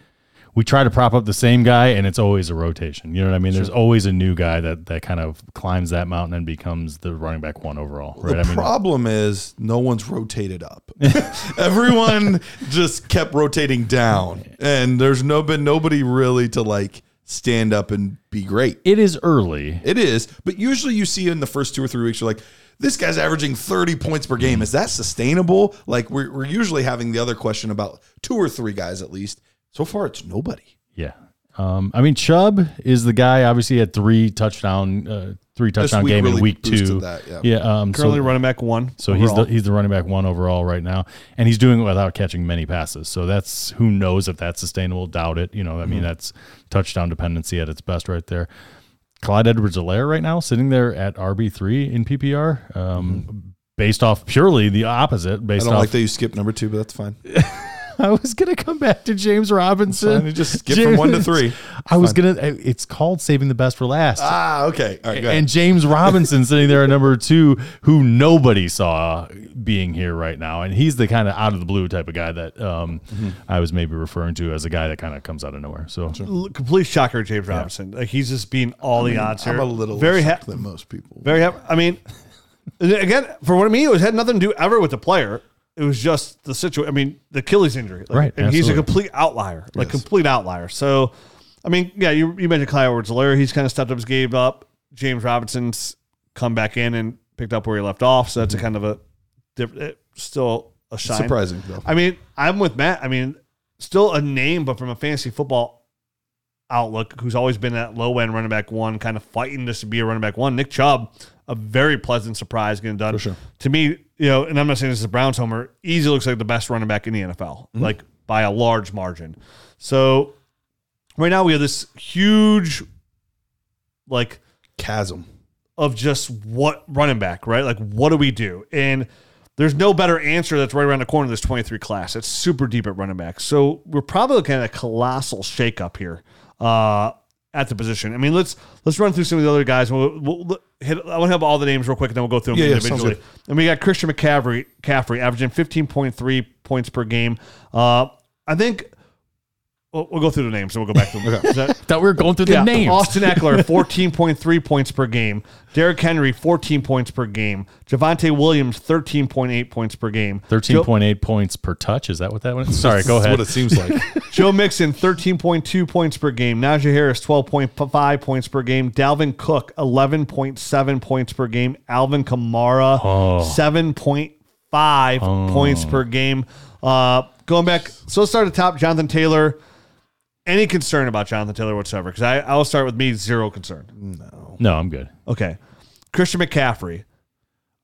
we try to prop up the same guy and it's always a rotation. You know what I mean? There's always a new guy that that kind of climbs that mountain and becomes the running back one overall, right? The I mean, problem is no one's rotated up. Everyone just kept rotating down, and there's no been nobody really to like stand up and be great. it is early. It is, but usually you see in the first two or three weeks, you're like, this guy's averaging 30 points per game. Is that sustainable? Like we're we're usually having the other question about two or three guys at least. So far, it's nobody. Yeah. Um, I mean, Chubb is the guy. Obviously, had three touchdown, uh, three touchdown week game in week two. that, yeah. Um, Currently so, running back one. so he's the he's the running back one overall right now, and he's doing it without catching many passes. So that's who knows if that's sustainable. Doubt it. You know, I mean, Mm-hmm. that's touchdown dependency at its best right there. Clyde Edwards-Helaire right now sitting there at RB three in PPR, um, based off purely the opposite. I Based don't off, like that you skipped number two, but that's fine. I was gonna come back to James Robinson. Fine, just skip from one to three. I was gonna. It's called saving the best for last. Ah, okay. All right, and James Robinson sitting there at number two, who nobody saw being here right now, and he's the kind of out of the blue type of guy that um, Mm-hmm. I was maybe referring to as a guy that kind of comes out of nowhere. So L- complete shocker, James Robinson. Like he's just being all the odds here. I'm a little very happy. than most people. Very happy. I mean, again, for what I mean, it was had nothing to do ever with the player. It was just the situation. I mean, the Achilles injury. Like, Right, And he's a complete outlier, like complete outlier. So, I mean, yeah, you, you mentioned Clyde edwards helaire He's kind of stepped up his game up. James Robinson's come back in and picked up where he left off. So that's a mm-hmm. kind of a diff- it- still a shine. Surprising though. I mean, I'm with Matt. I mean, still a name, but from a fantasy football outlook, who's always been that low end running back one, kind of fighting just to be a running back one. Nick Chubb, a very pleasant surprise getting done. For sure. To me, you know, and I'm not saying this is a Browns homer, easy looks like the best running back in the NFL, mm-hmm. like by a large margin. So right now we have this huge, like, Chasm. of just what running back, right? Like, what do we do? And there's no better answer that's right around the corner of this 23 class. It's super deep at running back. So we're probably looking at a colossal shakeup here uh, at the position. I mean, let's let's run through some of the other guys. We'll, we'll hit, I want to have all the names real quick, and then we'll go through them Yeah, yeah, individually. and we got Christian McCaffrey, McCaffrey averaging 15.3 points per game. Uh, I think. We'll, we'll go through the names and we'll go back to them. Is that- thought we were going through the yeah, names. Austin Ekeler, 14.3 points per game. Derrick Henry, 14 points per game. Javonte Williams, 13.8 points per game. Thirteen point eight points per touch. Is that what that was? Sorry, go That's ahead. what it seems like. Joe Mixon, 13.2 points per game. Najee Harris, 12.5 points per game. Dalvin Cook, 11.7 points per game. Alvin Kamara, Oh. 7.5 points per game. Uh, going back, so let's start at the top. Jonathan Taylor. Any concern about Jonathan Taylor whatsoever? Because I, I will start with me, zero concern. no, No, I'm good. Okay. Christian McCaffrey.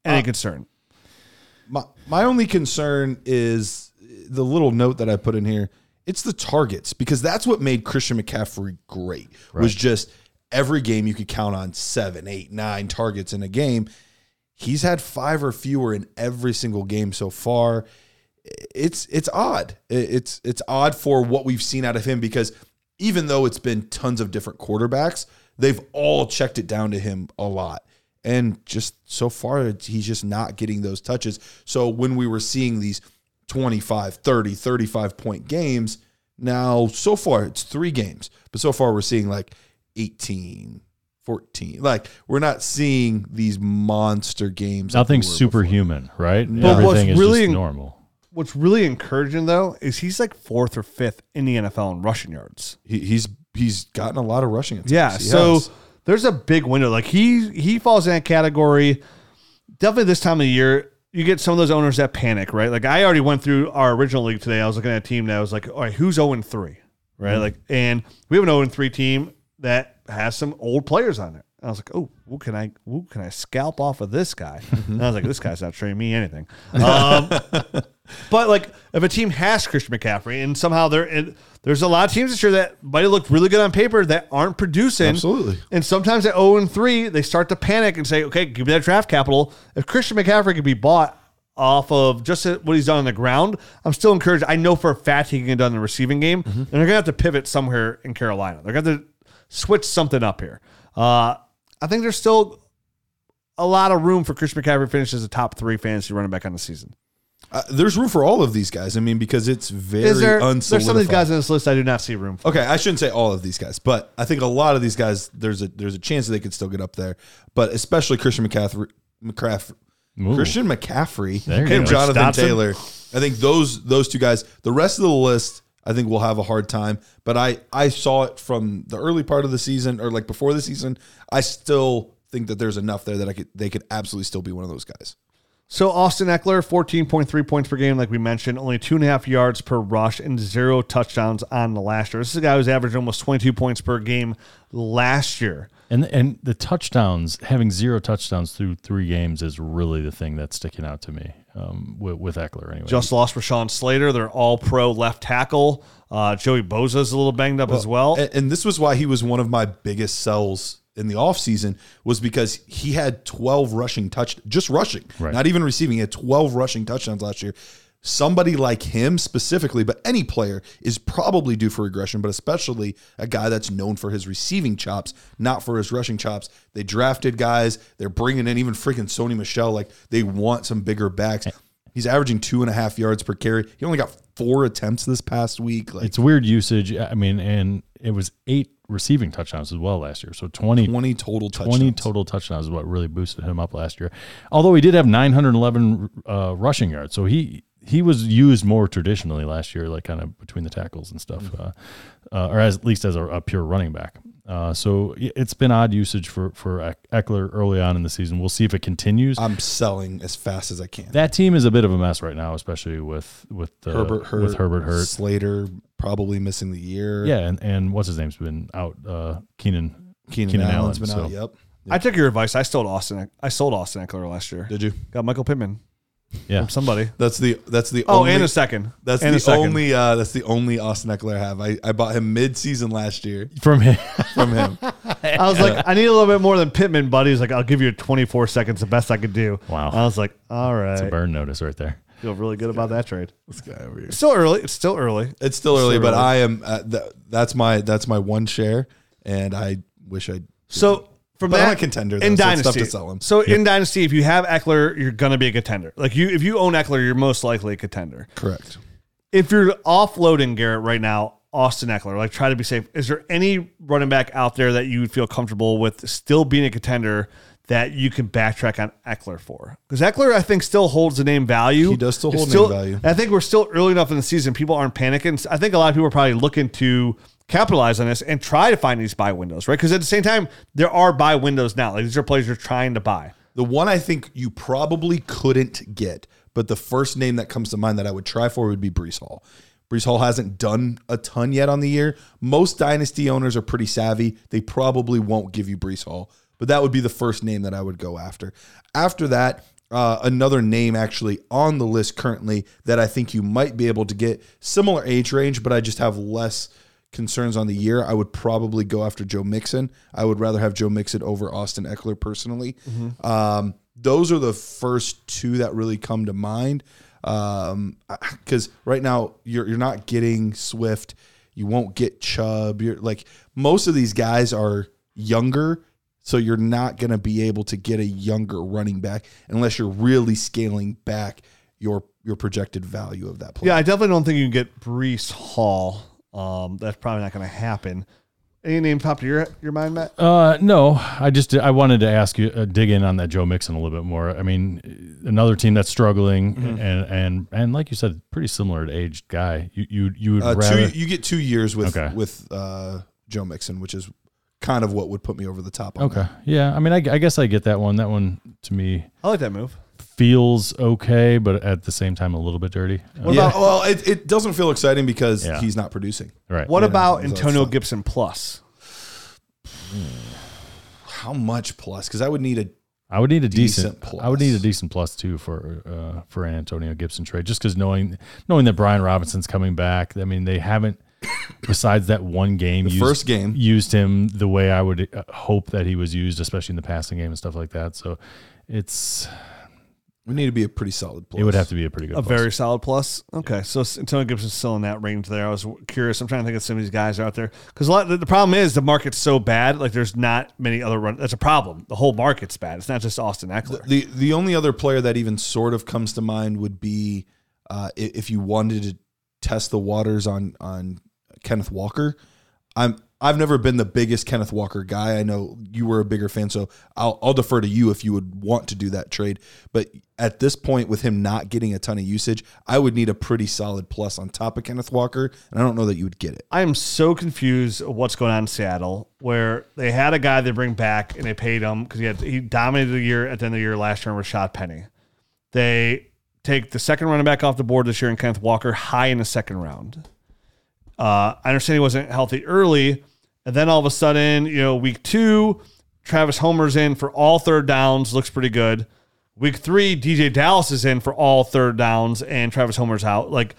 Any uh, concern? my my only concern is the little note that I put in here. It's the targets because that's what made Christian McCaffrey great. Was just every game you could count on seven, eight, nine targets in a game. He's had five or fewer in every single game so far. It's it's odd. It's it's odd for what we've seen out of him because even though it's been tons of different quarterbacks, they've all checked it down to him a lot. And just so far, he's just not getting those touches. So when we were seeing these 25, 30, 35 point games, now so far it's three games, but so far we're seeing like 18, 14. Like we're not seeing these monster games. like we Nothing's before. superhuman, right? But what's Everything is really- just normal. What's really encouraging though is he's like fourth or fifth in the NFL in rushing yards. He, he's he's gotten a lot of rushing attempts. Yeah. He So has. there's a big window. Like he he falls in that category. Definitely this time of year, you get some of those owners that panic, right? Like I already went through our original league today. I was looking at a team that was like, all right, who's 0 3? Right. Hmm. Like, and we have an 0 3 team that has some old players on it. And I was like, oh, who can I who can I scalp off of this guy? And I was like, this guy's not showing me anything. Um, but like, if a team has Christian McCaffrey and somehow they're in, there's a lot of teams this year that might have looked really good on paper that aren't producing. Absolutely. And sometimes at 0 and 3, they start to panic and say, okay, give me that draft capital. If Christian McCaffrey could be bought off of just what he's done on the ground, I'm still encouraged. I know for a fact he can get done in the receiving game. And they're going to have to pivot somewhere in Carolina. They're going to have to switch something up here. Uh, I think there's still a lot of room for Christian McCaffrey to finish as a top three fantasy running back on the season. Uh, there's room for all of these guys. I mean, because it's very Is there? unsolidified. There's some of these guys on this list I do not see room for. Okay, I shouldn't say all of these guys, but I think a lot of these guys there's a there's a chance that they could still get up there. But especially Christian McCaffrey, McCaffrey Ooh. Christian McCaffrey There and. Jonathan Dotson. Taylor. I think those those two guys. The rest of the list, I think we'll have a hard time. But I I saw it from the early part of the season or like before the season. I still think that there's enough there that I could they could absolutely still be one of those guys. So Austin Ekeler, 14.3 points per game, like we mentioned, only two and a half yards per rush and zero touchdowns on the last year. This is a guy who's averaged almost 22 points per game last year. And and the touchdowns, having zero touchdowns through three games is really the thing that's sticking out to me um, with, with Ekeler. Anyway, Just lost Rashawn Slater, their all pro left tackle. Uh, Joey Bosa's a little banged up as well. And, and this was why he was one of my biggest sells in the offseason was because he had 12 rushing touch just rushing, Right. not even receiving. He had 12 rushing touchdowns last year. Somebody like him specifically, but any player is probably due for regression, but especially a guy that's known for his receiving chops, not for his rushing chops. They drafted guys, they're bringing in even freaking Sony Michel. Like they want some bigger backs. He's averaging two and a half yards per carry. He only got four attempts this past week. Like it's weird usage. I mean, and it was eight receiving touchdowns as well last year. So 20, 20 total touchdowns. 20 total touchdowns is what really boosted him up last year. Although he did have 911 uh, rushing yards. So he he was used more traditionally last year, like kind of between the tackles and stuff, uh, uh, or as, at least as a, a pure running back. Uh, so it- it's been odd usage for for Ekeler early on in the season. We'll see if it continues. I'm selling as fast as I can. that team is a bit of a mess right now, especially with with the, Herbert Hurt, with Herbert Hurt. Slater probably missing the year. Yeah, and, and what's his name's been out. Uh, Keenan Keenan, Keenan Allen's Allen, been so- out. Yep. I took your advice. I sold Austin. I sold Austin Ekeler last year. Did you? Got Michael Pittman Yeah, from somebody. That's the that's the Oh, only and a second. that's and the a second. only uh that's the only Austin Ekeler I have. I, I bought him mid season last year from him. from him. I was like, I need a little bit more than Pittman, buddy. He's like, I'll give you 24 seconds, the best I could do. Wow. I was like, all It's a right. burn notice right there. Feel really good about that trade. this guy over here. It's still early. It's still early. It's still early, Still but early. I am uh, th- that's my that's my one share, and I wish I. So from But that I'm a contender, though, in so dynasty. to sell him. So in dynasty, if you have Ekeler, you're gonna be a contender. Like you, if you own Ekeler, you're most likely a contender. Correct. If you're offloading Garret right now, Austin Ekeler, like try to be safe. Is there any running back out there that you would feel comfortable with still being a contender? That you can backtrack on Ekeler for because Ekeler, I think, still holds the name value. He does still It's hold name value. I think we're still early enough in the season. People aren't panicking. I think a lot of people are probably looking to capitalize on this and try to find these buy windows, right? Because at the same time, there are buy windows now. Like these are players you're trying to buy. The one I think you probably couldn't get, but the first name that comes to mind that I would try for would be Breece Hall. Breece Hall hasn't done a ton yet on the year. Most dynasty owners are pretty savvy. They probably won't give you Breece Hall, but that would be the first name that I would go after. After that, uh, another name actually on the list currently that I think you might be able to get similar age range, but I just have less concerns on the year. I would probably go after Joe Mixon. I would rather have Joe Mixon over Austin Ekeler personally. Um, those are the first two that really come to mind. Because right now you're you're not getting Swift, you won't get Chubb. You're like most of these guys are younger, so you're not going to be able to get a younger running back unless you're really scaling back your your projected value of that player. Yeah, I definitely don't think you can get Breece Hall. Um, that's probably not going to happen. Any name pop to your your mind, Matt? Uh, no, I just I wanted to ask you uh, dig in on that Joe Mixon a little bit more. I mean, another team that's struggling Mm-hmm. and and and like you said, pretty similar to aged guy. You you you would Uh, rather two, you get two years with Okay. with uh, Joe Mixon, which is kind of what would put me over the top. On okay, that. yeah. I mean, I, I guess I get that one. That one to me I like that move. Feels okay, but at the same time a little bit dirty. What yeah. about- well, it, it doesn't feel exciting because Yeah. he's not producing. right. What Yeah, about Antonio fun. Gibson plus? How much plus? Because I would need a I would need a decent. Decent I would need a decent plus too for uh, for an Antonio Gibson trade, just because knowing knowing that Brian Robinson's coming back. I mean, they haven't besides that one game, The used, first game. used him the way I would uh, hope that he was used, especially in the passing game and stuff like that. So it's we need to be a pretty solid plus. it would have to be a pretty good. A plus. very solid plus. Okay, so Antonio Gibson's still in that range there. I was curious. I'm trying to think of some of these guys out there because a lot. The, the problem is the market's so bad. Like there's not many other run. That's a problem. The whole market's bad. It's not just Austin Ekeler. The the only other player that even sort of comes to mind would be uh, if you wanted to test the waters on on Kenneth Walker. I'm I've never been the biggest Kenneth Walker guy. I know you were a bigger fan, so I'll I'll defer to you if you would want to do that trade. But at this point, with him not getting a ton of usage, I would need a pretty solid plus on top of Kenneth Walker, and I don't know that you would get it. I am so confused what's going on in Seattle, where they had a guy they bring back and they paid him because he had he dominated the year at the end of the year last year, with Rashaad Penny. They take the second running back off the board this year in Kenneth Walker high in the second round. Uh, I understand he wasn't healthy early, and then all of a sudden, you know, week two, Travis Homer's in for all third downs, looks pretty good. Week three, DeeJay Dallas is in for all third downs, and Travis Homer's out. Like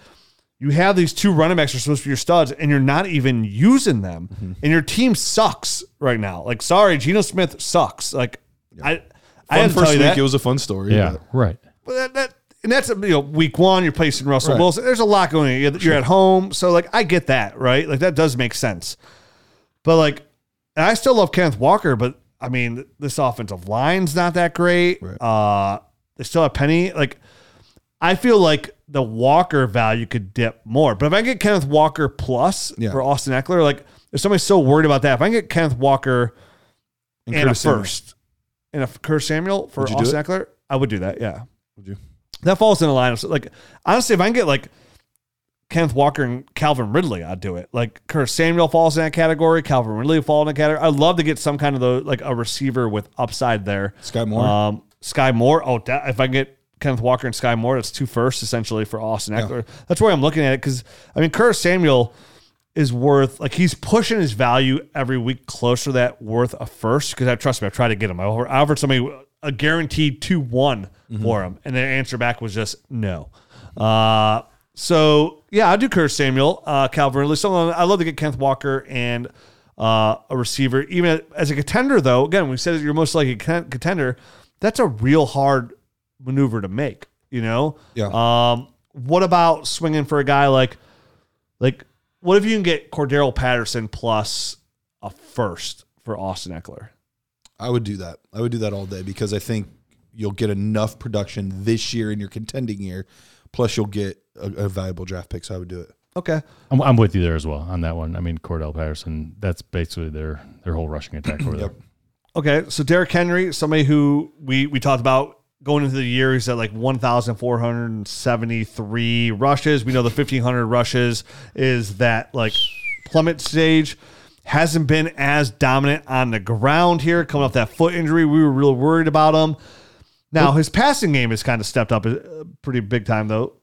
you have these two running backs are supposed to be your studs, and you're not even using them, Mm-hmm. and your team sucks right now. Like, sorry, Geno Smith sucks. Like, I, I Fun had to first tell you week, that. it was a fun story. Yeah, but- right. But that, that and that's you know week one you're placing Russell Right. Wilson. There's a lot going on. You're, you're at home, so like I get that, right? Like that does make sense. But like, I still love Kenneth Walker, but I mean this offensive line's not that great. Right. Uh, they still have Penny. Like, I feel like the Walker value could dip more. But if I get Kenneth Walker plus Yeah. for Austin Ekeler, like if somebody's so worried about that, if I can get Kenneth Walker And and, a Curtis Samuel. first and a Curtis Samuel for Would you do Austin? Ekeler, I would do that. Yeah. Would you? That falls in the line. of Like honestly, if I can get like Kenneth Walker and Calvin Ridley, I'd do it. Like Curtis Samuel falls in that category. Calvin Ridley falls in that category. I'd love to get some kind of the like a receiver with upside there. Skyy Moore? Um, Skyy Moore. Oh, that, if I can get Kenneth Walker and Skyy Moore, that's two firsts essentially for Austin Ekeler. That's where I'm looking at it because I mean Curtis Samuel is worth like he's pushing his value every week closer to that worth a first because I trust me, I tried to get him. I offered, somebody a guaranteed two one for him, and the answer back was just no. Uh, so yeah, I do Curtis Samuel, uh, Calvin Ridley. So I love to get Kenneth Walker and uh, a receiver. Even as a contender, though, again, we said you're most likely a contender. That's a real hard maneuver to make. You know. Yeah. Um, what about swinging for a guy like, like, what if you can get Cordarrelle Patterson plus a first for Austin Ekeler? I would do that. I would do that all day because I think you'll get enough production this year in your contending year. Plus, you'll get a, a valuable draft pick. So I would do it. Okay. I'm, I'm with you there as well on that one. I mean, Cordarrelle Patterson, that's basically their their whole rushing attack over there. Okay, so Derrick Henry, somebody who we we talked about going into the year, he's at like 1,473 rushes. We know the 1,500 rushes is that like plummet stage. Hasn't been as dominant on the ground here, coming off that foot injury. We were real worried about him. Now his passing game has kind of stepped up uh, pretty big time though.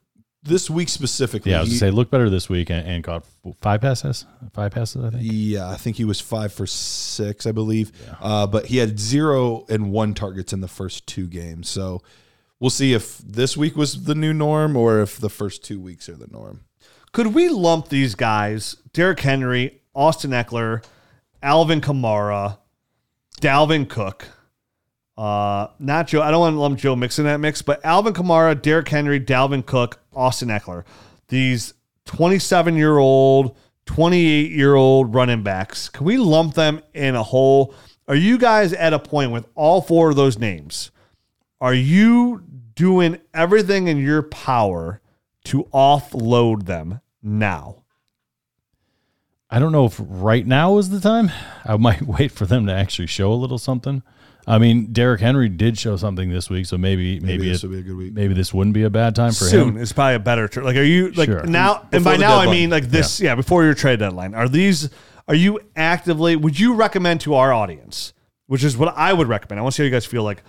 This week specifically, Yeah, I was he- gonna say look better this week and, and caught five passes, five passes, I think. Yeah, I think he was five for six, I believe. Uh, but he had zero and one targets in the first two games. So we'll see if this week was the new norm or if the first two weeks are the norm. Could we lump these guys, Derrick Henry, Austin Ekeler, Alvin Kamara, Dalvin Cook, uh, not Joe, I don't want to lump Joe Mixon in that mix, but Alvin Kamara, Derrick Henry, Dalvin Cook, Austin Ekeler. These 27 year old, 28 year old running backs, can we lump them in a whole? Are you guys at a point with all four of those names? Are you doing everything in your power to offload them now? I don't know if right now is the time. I might wait for them to actually show a little something. I mean, Derrick Henry did show something this week, so maybe maybe, Maybe this it- will be a good week. Maybe this wouldn't be a bad time for Soon him. Soon is probably a better term. Like, are you like Sure. now? and by the now, I mean like this. Yeah. before your trade deadline. Are these? Are you actively? Would you recommend to our audience, which is what I would recommend? I want to see how you guys feel like.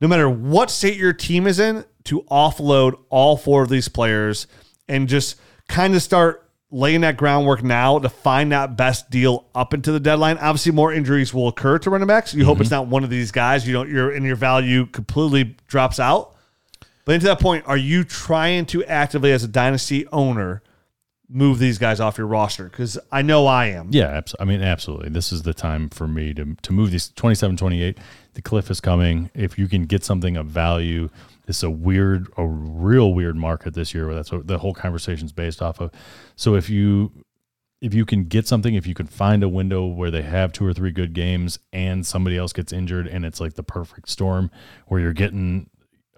No matter what state your team is in, to offload all four of these players and just kind of start laying that groundwork now to find that best deal up into the deadline. Obviously, more injuries will occur to running backs. You hope it's mm-hmm. not one of these guys. You don't. Your and your value completely drops out. But into that point, are you trying to actively, as a dynasty owner, move these guys off your roster? Because I know I am. Yeah, abs- I mean, absolutely. This is the time for me to to move these 27, 28. The cliff is coming. If you can get something of value, it's a weird, a real weird market this year. Where that's what the whole conversation's based off of. So if you if you can get something, if you can find a window where they have two or three good games and somebody else gets injured, and it's like the perfect storm where you're getting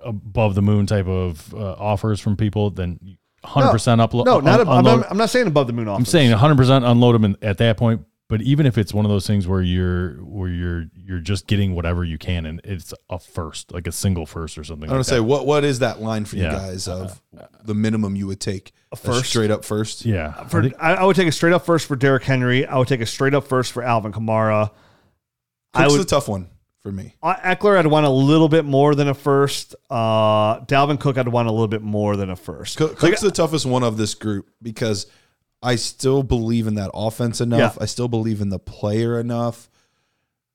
above the moon type of uh, offers from people, then 100% upload. No, not. un- I'm, I'm not saying above the moon offers. I'm saying 100 percent unload them in, at that point. But even if it's one of those things where you're where you're you're just getting whatever you can and it's a first, like a single first or something. I want like to say what what is that line for you guys of the minimum you would take a first? straight up first? yeah, I think- I, I would take a straight up first for Derrick Henry. I would take a straight up first for Alvin Kamara. I Cook's would. the tough one. for me. Uh, Ekeler, I'd want a little bit more than a first. Uh, Dalvin Cook, I'd want a little bit more than a first. Cook, Like, Cook's the toughest one of this group because I still believe in that offense enough. Yeah. I still believe in the player enough.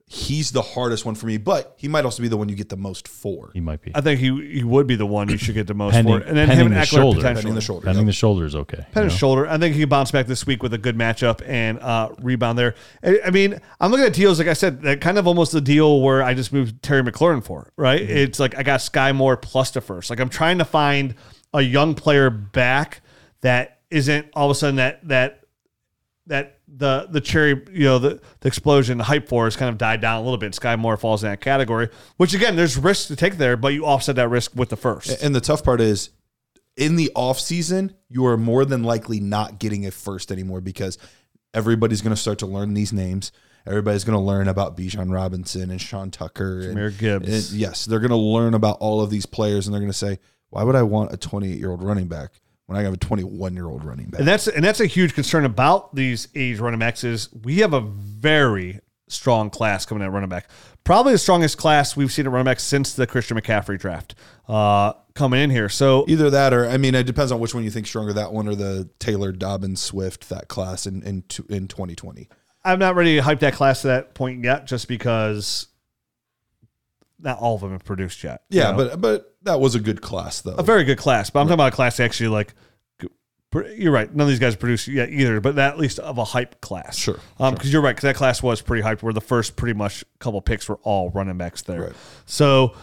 He's the hardest one for me, but he might also be the one you get the most for. He might be. I think he he would be the one you should get the most Pending- for. And then pending him and the Ekeler shoulder. potentially. Pending the shoulder. Pending yep. the shoulder is okay. Pen you and know? shoulder. I think he can bounce back this week with a good matchup and uh, rebound there. I, I mean, I'm looking at deals like I said, that kind of almost the deal where I just moved Terry McLaurin for, right? Mm-hmm. It's like I got Skyy Moore plus the first. Like I'm trying to find a young player back that isn't all of a sudden that that that the the cherry, you know, the, the explosion, the hype for has kind of died down a little bit. Skyy Moore falls in that category, which again, there's risk to take there, but you offset that risk with the first. And the tough part is in the off season, you are more than likely not getting a first anymore because everybody's going to start to learn these names. Everybody's going to learn about Bijan Robinson and Sean Tucker. And, Jahmyr Gibbs. and yes, they're going to learn about all of these players and they're going to say, why would I want a 28 year old running back when I have a 21 year old running back? And that's and that's a huge concern about these age running backs is we have a very strong class coming at running back. Probably the strongest class we've seen at running back since the Christian McCaffrey draft uh, coming in here. So Either that or, I mean, it depends on which one you think stronger, that one or the Taylor Dobbins Swift, that class in, in, in 2020. I'm not ready to hype that class to that point yet, just because not all of them have produced yet. you Yeah, know? but but that was a good class, though. a very good class. But I'm talking about a class actually like. You're right. None of these guys produced yet either, but that at least of a hype class. Sure, Um, because you're right. Because that class was pretty hyped. Where the first pretty much couple picks were all running backs there. Right. So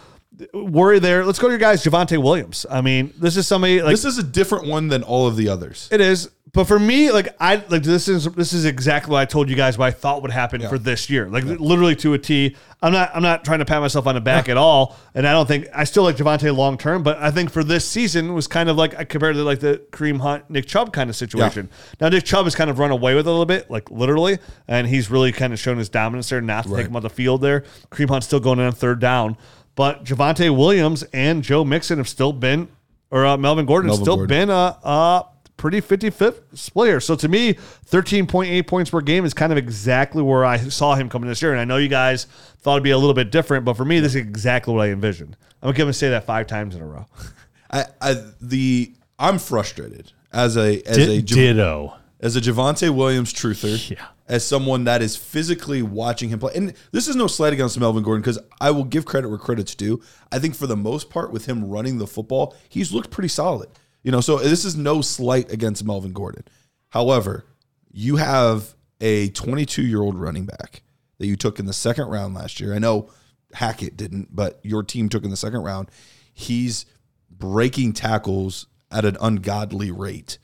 worry there. Let's go to your guys, Javonte Williams. I mean, this is somebody like this is a different one than all of the others. it is. But for me, like I like this is this is exactly what I told you guys what I thought would happen for this year. Like literally to a T. I'm not I'm not trying to pat myself on the back at all. And I don't think I still like Javonte long term, but I think for this season was kind of like I compared to like the Kareem Hunt, Nick Chubb kind of situation. Now Nick Chubb has kind of run away with it a little bit, like literally, and he's really kind of shown his dominance there, not to take him on the field there. Kareem Hunt's still going in on third down. But Javonte Williams and Joe Mixon have still been or uh, Melvin Gordon Melvin still Gordon. been a, a pretty 55th splitter. So to me, 13.8 points per game is kind of exactly where I saw him coming this year. And I know you guys thought it'd be a little bit different, but for me, this is exactly what I envisioned. I'm going to say that five times in a row. I, I the I'm frustrated as a as Di- a Jav- ditto. as a Javonte Williams truther. Yeah. As someone that is physically watching him play, and this is no slight against Melvin Gordon because I will give credit where credit's due. I think for the most part, with him running the football, he's looked pretty solid. You know, so this is no slight against Melvin Gordon. However, you have a 22 year old running back that you took in the second round last year. I know Hackett didn't, but your team took in the second round. He's breaking tackles at an ungodly rate.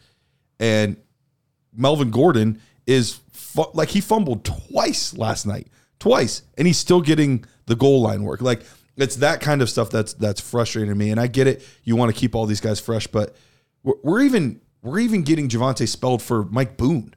And Melvin Gordon is fu- like he fumbled twice last night, twice, and he's still getting the goal line work. Like it's that kind of stuff that's that's frustrating to me. And I get it, you want to keep all these guys fresh, but we're, we're even we're even getting Javonte spelled for Mike Boone.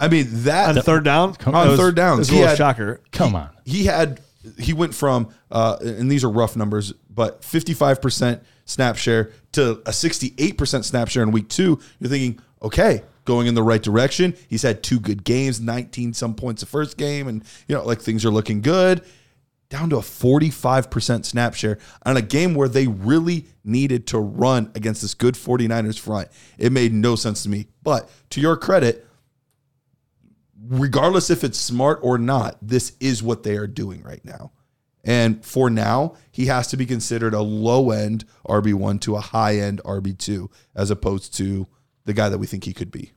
I mean that On third down? on was- third down, that was a little had- shocker. Come on. he had he went from uh, and these are rough numbers, but 55% snap share to a 68% snap share in week two. You're thinking, okay, going in the right direction. He's had two good games, 19 some points the first game, and you know, like things are looking good. Down to a 45% snap share on a game where they really needed to run against this good 49ers front. It made no sense to me. But to your credit, regardless if it's smart or not, this is what they are doing right now. And for now, he has to be considered a low end RB1 to a high end RB2 as opposed to the guy that we think he could be.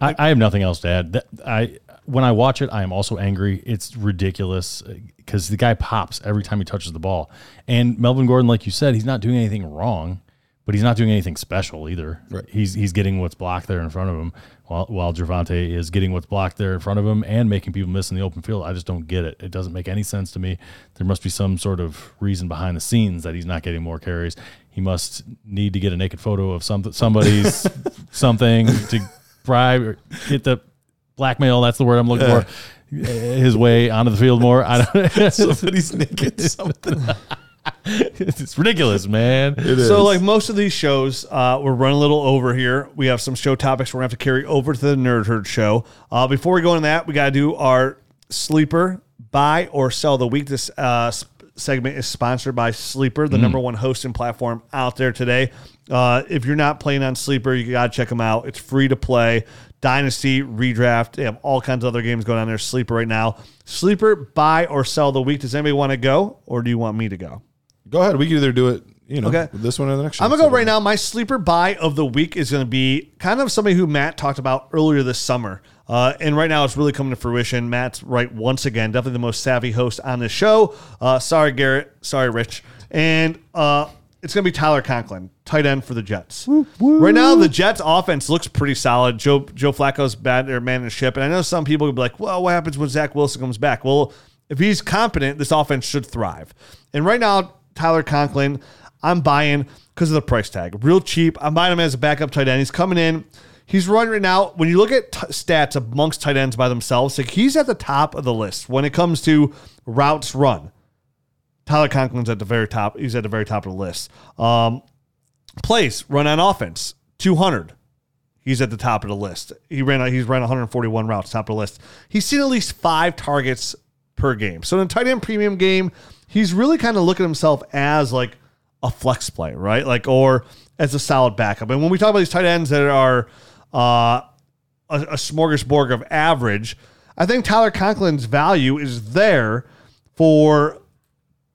I, I have nothing else to add. I when I watch it, I am also angry. It's ridiculous uh, because the guy pops every time he touches the ball. And Melvin Gordon, like you said, he's not doing anything wrong, but he's not doing anything special either. Right. He's he's getting what's blocked there in front of him, while while Javonte is getting what's blocked there in front of him and making people miss in the open field. I just don't get it. It doesn't make any sense to me. There must be some sort of reason behind the scenes that he's not getting more carries. He must need to get a naked photo of some somebody's something to bribe or get the blackmail. That's the word I'm looking for. His way onto the field more. I don't. Somebody's naked something. it's ridiculous, man. It is. So, like most of these shows, uh, we're running a little over here. We have some show topics we're gonna have to carry over to the Nerd Herd show. Uh, before we go into that, we gotta do our sleeper buy or sell the week. This uh, segment is sponsored by Sleeper, the number one hosting platform out there today. Uh, if you're not playing on Sleeper, you got to check them out. It's free to play. Dynasty, redraft, they have all kinds of other games going on there. Sleeper right now. Sleeper, buy or sell the week. Does anybody want to go or do you want me to go? Go ahead. We can either do it, you know, Okay. this one or the next. One. I'm gonna go right now. My sleeper buy of the week is gonna be kind of somebody who Matt talked about earlier this summer, uh, and right now it's really coming to fruition. Matt's right once again, definitely the most savvy host on the show. Uh, sorry, Garret. Sorry, Rich. And uh, it's gonna be Tyler Conklin, tight end for the Jets. Right now, the Jets offense looks pretty solid. Joe Joe Flacco's bad or man in the ship, and I know some people will be like, "Well, what happens when Zach Wilson comes back?" Well, if he's competent, this offense should thrive. And right now, Tyler Conklin, I'm buying because of the price tag. Real cheap. I'm buying him as a backup tight end. He's coming in. He's running right now. When you look at t- stats amongst tight ends by themselves, like he's at the top of the list when it comes to routes run. Tyler Conklin's at the very top. He's at the very top of the list. Um, plays run on offense, 200. He's at the top of the list. He ran. He's ran 141 routes, top of the list. He's seen at least five targets per game. So in a tight end premium game, he's really kind of looking at himself as like a flex play, right? Like or as a solid backup. And when we talk about these tight ends that are uh, a, a smorgasbord of average, I think Tyler Conklin's value is there for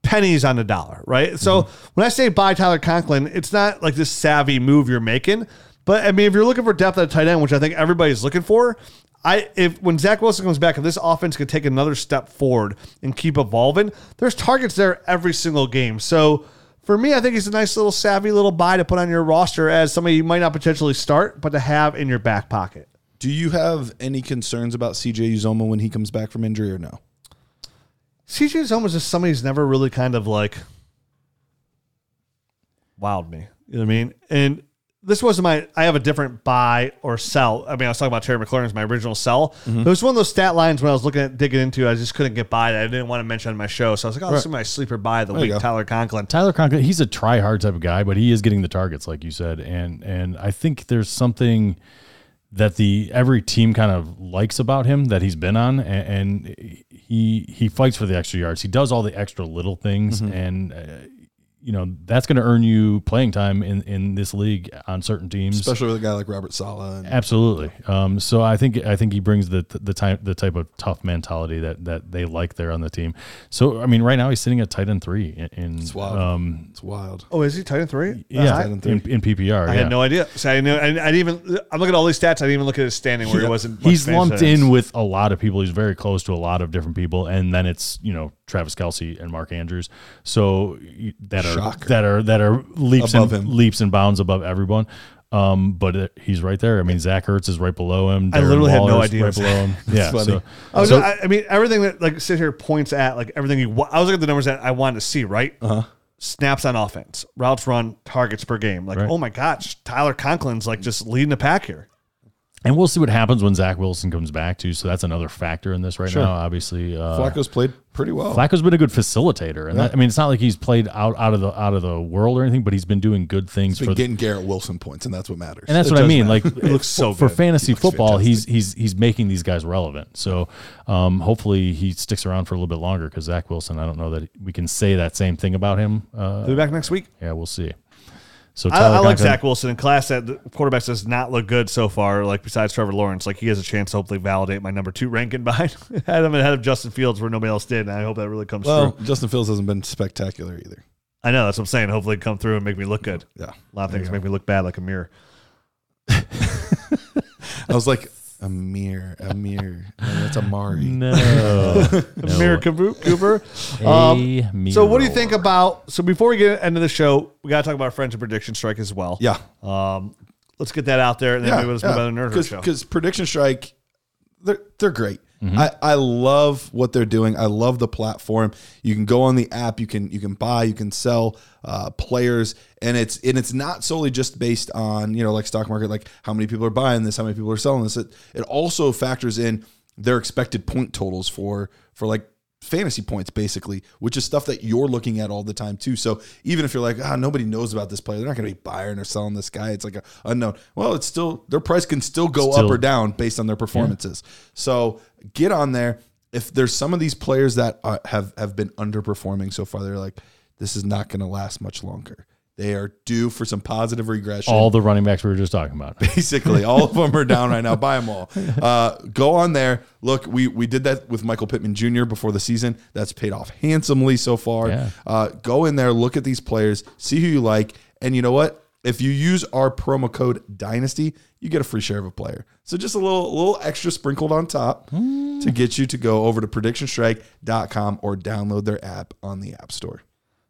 pennies on the dollar, right? So mm-hmm. when I say buy Tyler Conklin, it's not like this savvy move you're making. But I mean, if you're looking for depth at tight end, which I think everybody's looking for, I if when Zach Wilson comes back, if this offense could take another step forward and keep evolving, there's targets there every single game. So for me, I think he's a nice little savvy little buy to put on your roster as somebody you might not potentially start, but to have in your back pocket. Do you have any concerns about CJ Uzomah when he comes back from injury or no? CJ is almost just somebody who's never really kind of like wowed me. You know what I mean? And this wasn't my. I have a different buy or sell. I mean, I was talking about Terry McLaurin as my original sell. Mm-hmm. It was one of those stat lines when I was looking at digging into. I just couldn't get by that. I didn't want to mention on my show, so I was like, "Oh, this is my sleeper buy of the you week." Tyler Conklin. Tyler Conklin, he's a try hard type of guy, but he is getting the targets, like you said, and and I think there's something that the every team kind of likes about him that he's been on, and, and he he fights for the extra yards. He does all the extra little things, and uh, you know that's going to earn you playing time in in this league on certain teams. Especially with a guy like Robert Saleh. And Absolutely. Um, so I think I think he brings the the type the type of tough mentality that that they like there on the team. So I mean, right now he's sitting at tight end three in, in it's wild. um, it's wild. Oh, is he tight end three? yeah tight end in, three. in PPR. I yeah. had no idea. So I knew. I, I didn't even. I'm looking at all these stats. I didn't even look at his standing where he wasn't. He's lumped tight in with a lot of people. He's very close to a lot of different people, and then it's you know Travis Kelce and Mark Andrews. So that are Shocker. that are that are leaps Above and him. leaps and bounds above everyone. Um, but it, he's right there. I mean, Zach Ertz is right below him. I Darren literally had no Waller's idea Right below him. Yeah. funny. So, Oh, so- no, I, I mean, everything that like sit here points at like everything you. wa- I was looking at the numbers that I wanted to see. Right. Uh huh. Snaps on offense, routes run, targets per game. Like, Right. oh my gosh, Tyler Conklin's like just leading the pack here. And we'll see what happens when Zach Wilson comes back too. So that's another factor in this right now. Obviously, uh, Flacco's played pretty well. Flacco's been a good facilitator, and that, I mean, it's not like he's played out, out of the out of the world or anything, but he's been doing good things He's for. getting Garrett Wilson points, and that's what matters. and that's It what I mean. matter. Like, It looks so for good. fantasy football, fantastic. he's he's he's making these guys relevant. So, um, hopefully, he sticks around for a little bit longer because Zach Wilson. I don't know that we can say that same thing about him. Uh, He'll be back next week. yeah, we'll see. So I, Tyler I like Conklin- Zach Wilson in class. That the quarterback does not look good so far. Like besides Trevor Lawrence, like he has a chance to hopefully validate my number two ranking behind had him ahead of Justin Fields where nobody else did. And I hope that really comes well, through. Justin Fields hasn't been spectacular either. I know that's what I'm saying. Hopefully, come through and make me look good. Yeah. A lot of things make me look bad, like a mirror. I was like, Amir, Amir. No, that's Amari. No, A mirror Cooper. Cooper. Um, so, what do you think about? So, before we get into the show, we got to talk about our friends at Prediction Strike as well. Yeah. Um, let's get that out there, and then yeah, maybe let's move on to the Nerd show. Because Prediction Strike, they're they're great. Mm-hmm. I, I love what they're doing. I love the platform. You can go on the app. You can you can buy. You can sell uh, players, and it's and it's not solely just based on you know like stock market, like how many people are buying this, how many people are selling this. It it also factors in their expected point totals for for like fantasy points basically which is stuff that you're looking at all the time too. So even if you're like ah nobody knows about this player. They're not going to be buying or selling this guy. It's like a unknown. Well it's still their price can still go Still- up or down based on their performances. So get on there. If there's some of these players that are, have have been underperforming so far, they're like, this is not going to last much longer. They are due for some positive regression. All the running backs we were just talking about. Basically, all of them are down right now. Buy them all. Uh, go on there. Look, we we did that with Michael Pittman Jr. before the season. That's paid off handsomely so far. Yeah. Uh, go in there, look at these players, see who you like, and you know what? If you use our promo code Dynasty, you get a free share of a player. So just a little a little extra sprinkled on top to get you to go over to predictionstrike.com or download their app on the App Store.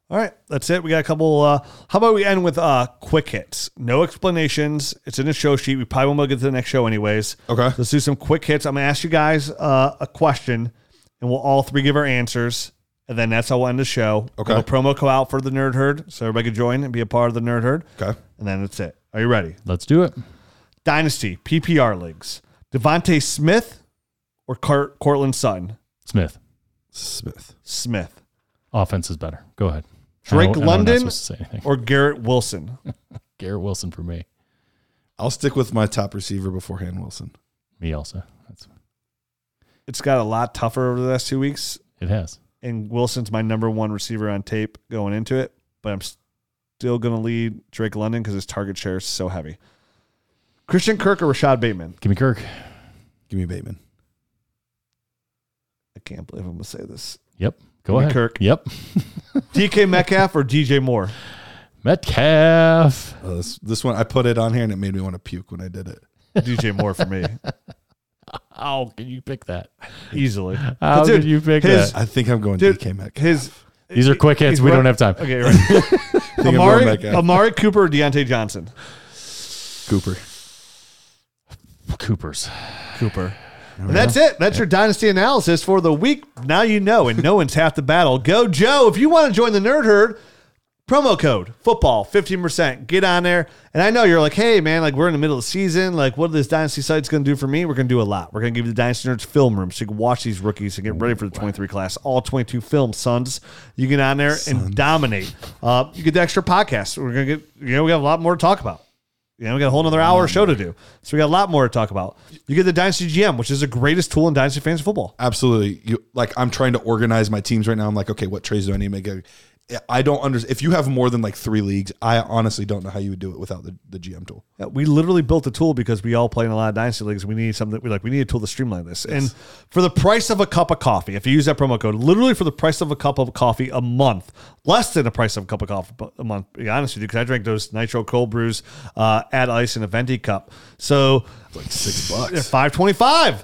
All right, that's it. We got a couple. Uh, how about we end with uh, quick hits? No explanations. It's in the show sheet. We probably won't get to the next show anyways. Okay. Let's do some quick hits. I'm gonna ask you guys uh, a question, and we'll all three give our answers, and then that's how we'll end the show. Okay. We'll promo go out for the Nerd Herd, so everybody can join and be a part of the Nerd Herd. Okay. And then that's it. Are you ready? Let's do it. Dynasty PPR leagues. DeVonta Smith or Cart- Courtland Sutton? Smith. Smith. Smith. Offense is better. Go ahead. Drake I know- I know I'm not London supposed to say anything. or Garrett Wilson? Garrett Wilson for me. I'll stick with my top receiver beforehand, Wilson. Me also. That's It's got a lot tougher over the last two weeks. it has. and Wilson's my number one receiver on tape going into it, but I'm still going to lead Drake London because his target share is so heavy. Christian Kirk or Rashod Bateman? Give me Kirk. Give me Bateman. I can't believe I'm going to say this. Yep. Go Give me ahead. Kirk. Yep. DK Metcalf or DJ Moore? Metcalf. Uh, this, this one, I put it on here and it made me want to puke when I did it. DJ Moore for me, How can you pick that? easily. How dude, did you pick his- that? I think I'm going Dude, DK Metcalf. His These are quick hits. We run- don't have time. Okay, right. I think I'm going Amari, Amari Cooper or Diontae Johnson? Cooper. Coopers. Cooper. And that's it. That's your dynasty analysis for the week. Now you know, and no one's half the battle. Go, Joe. If you want to join the Nerd Herd, promo code football 15%. Get on there. And I know you're like, hey, man, like we're in the middle of the season. Like, what are this dynasty site's going to do for me? We're going to do a lot. We're going to give you the Dynasty Nerds film room so you can watch these rookies and get ready for the 23 class. All 22 films, sons. You get on there and dominate. Uh, you get the extra podcast. We're going to get, you know, we have a lot more to talk about. You know, we got a whole another hour show to do. So we got a lot more to talk about. You get the Dynasty GM, which is the greatest tool in Dynasty Fantasy Football. Absolutely. You like I'm trying to organize my teams right now. I'm like, okay, what trades do I need to make? I don't understand. If you have more than like three leagues, I honestly don't know how you would do it without the, the GM tool. Yeah, we literally built a tool because we all play in a lot of dynasty leagues. We need something. We like. We need a tool to streamline this. And for the price of a cup of coffee, if you use that promo code, literally for the price of a cup of coffee a month, less than the price of a cup of coffee a month. Be honest with you, because I drank those nitro cold brews, uh, add ice in a venti cup. So Like six bucks. five twenty five.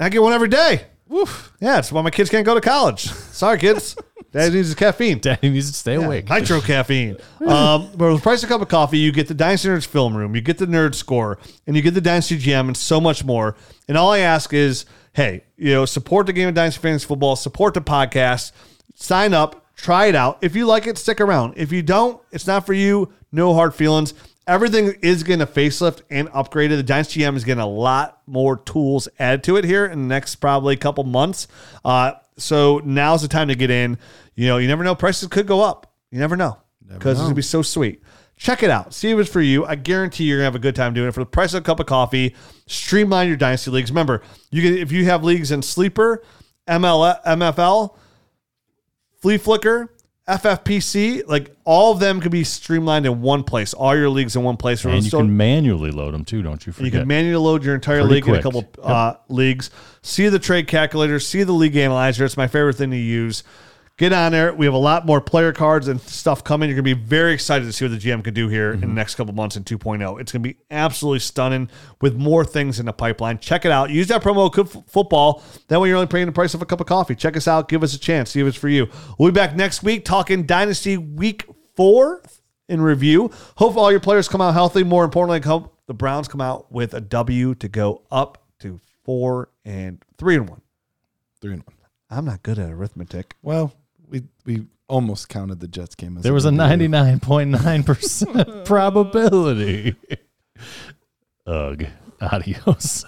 I get one every day. Woof. Yeah, it's why my kids can't go to college. Sorry, kids. Dad needs his caffeine. Daddy needs to stay awake. Nitro caffeine. Um, but with the price of a cup of coffee, you get the Dynasty Nerds film room, you get the Nerd Score, and you get the Dynasty GM, and so much more. And all I ask is, hey, you know, support the game of Dynasty Fantasy Football, support the podcast, sign up, try it out. If you like it, stick around. If you don't, it's not for you. No hard feelings. Everything is going to facelift and upgraded. The Dynasty GM is getting a lot more tools added to it here in the next probably couple months. Uh, so now's the time to get in. You know, you never know. Prices could go up. You never know because it's going to be so sweet. Check it out. See if it's for you. I guarantee you're going to have a good time doing it. For the price of a cup of coffee, streamline your dynasty leagues. Remember, you can if you have leagues in Sleeper, ML, MFL, Fleaflicker, FFPC, like all of them could be streamlined in one place. All your leagues in one place. and you So- can manually load them too, don't you Forget. you can manually load your entire Pretty league in a quick. couple uh, leagues. See the trade calculator, see the league analyzer. It's my favorite thing to use. Get on there. We have a lot more player cards and stuff coming. You're going to be very excited to see what the GM can do here in the mm-hmm. next couple months in 2.0. It's going to be absolutely stunning with more things in the pipeline. Check it out. Use that promo code football. That way you're only paying the price of a cup of coffee. Check us out. Give us a chance. See if it's for you. We'll be back next week talking Dynasty Week 4 in review. Hope all your players come out healthy. More importantly, hope the Browns come out with a W to go up to four and three and one. Three and one. I'm not good at arithmetic. Well, we we almost counted the Jets game as there was a 99.9% probability. Ugh. Adios.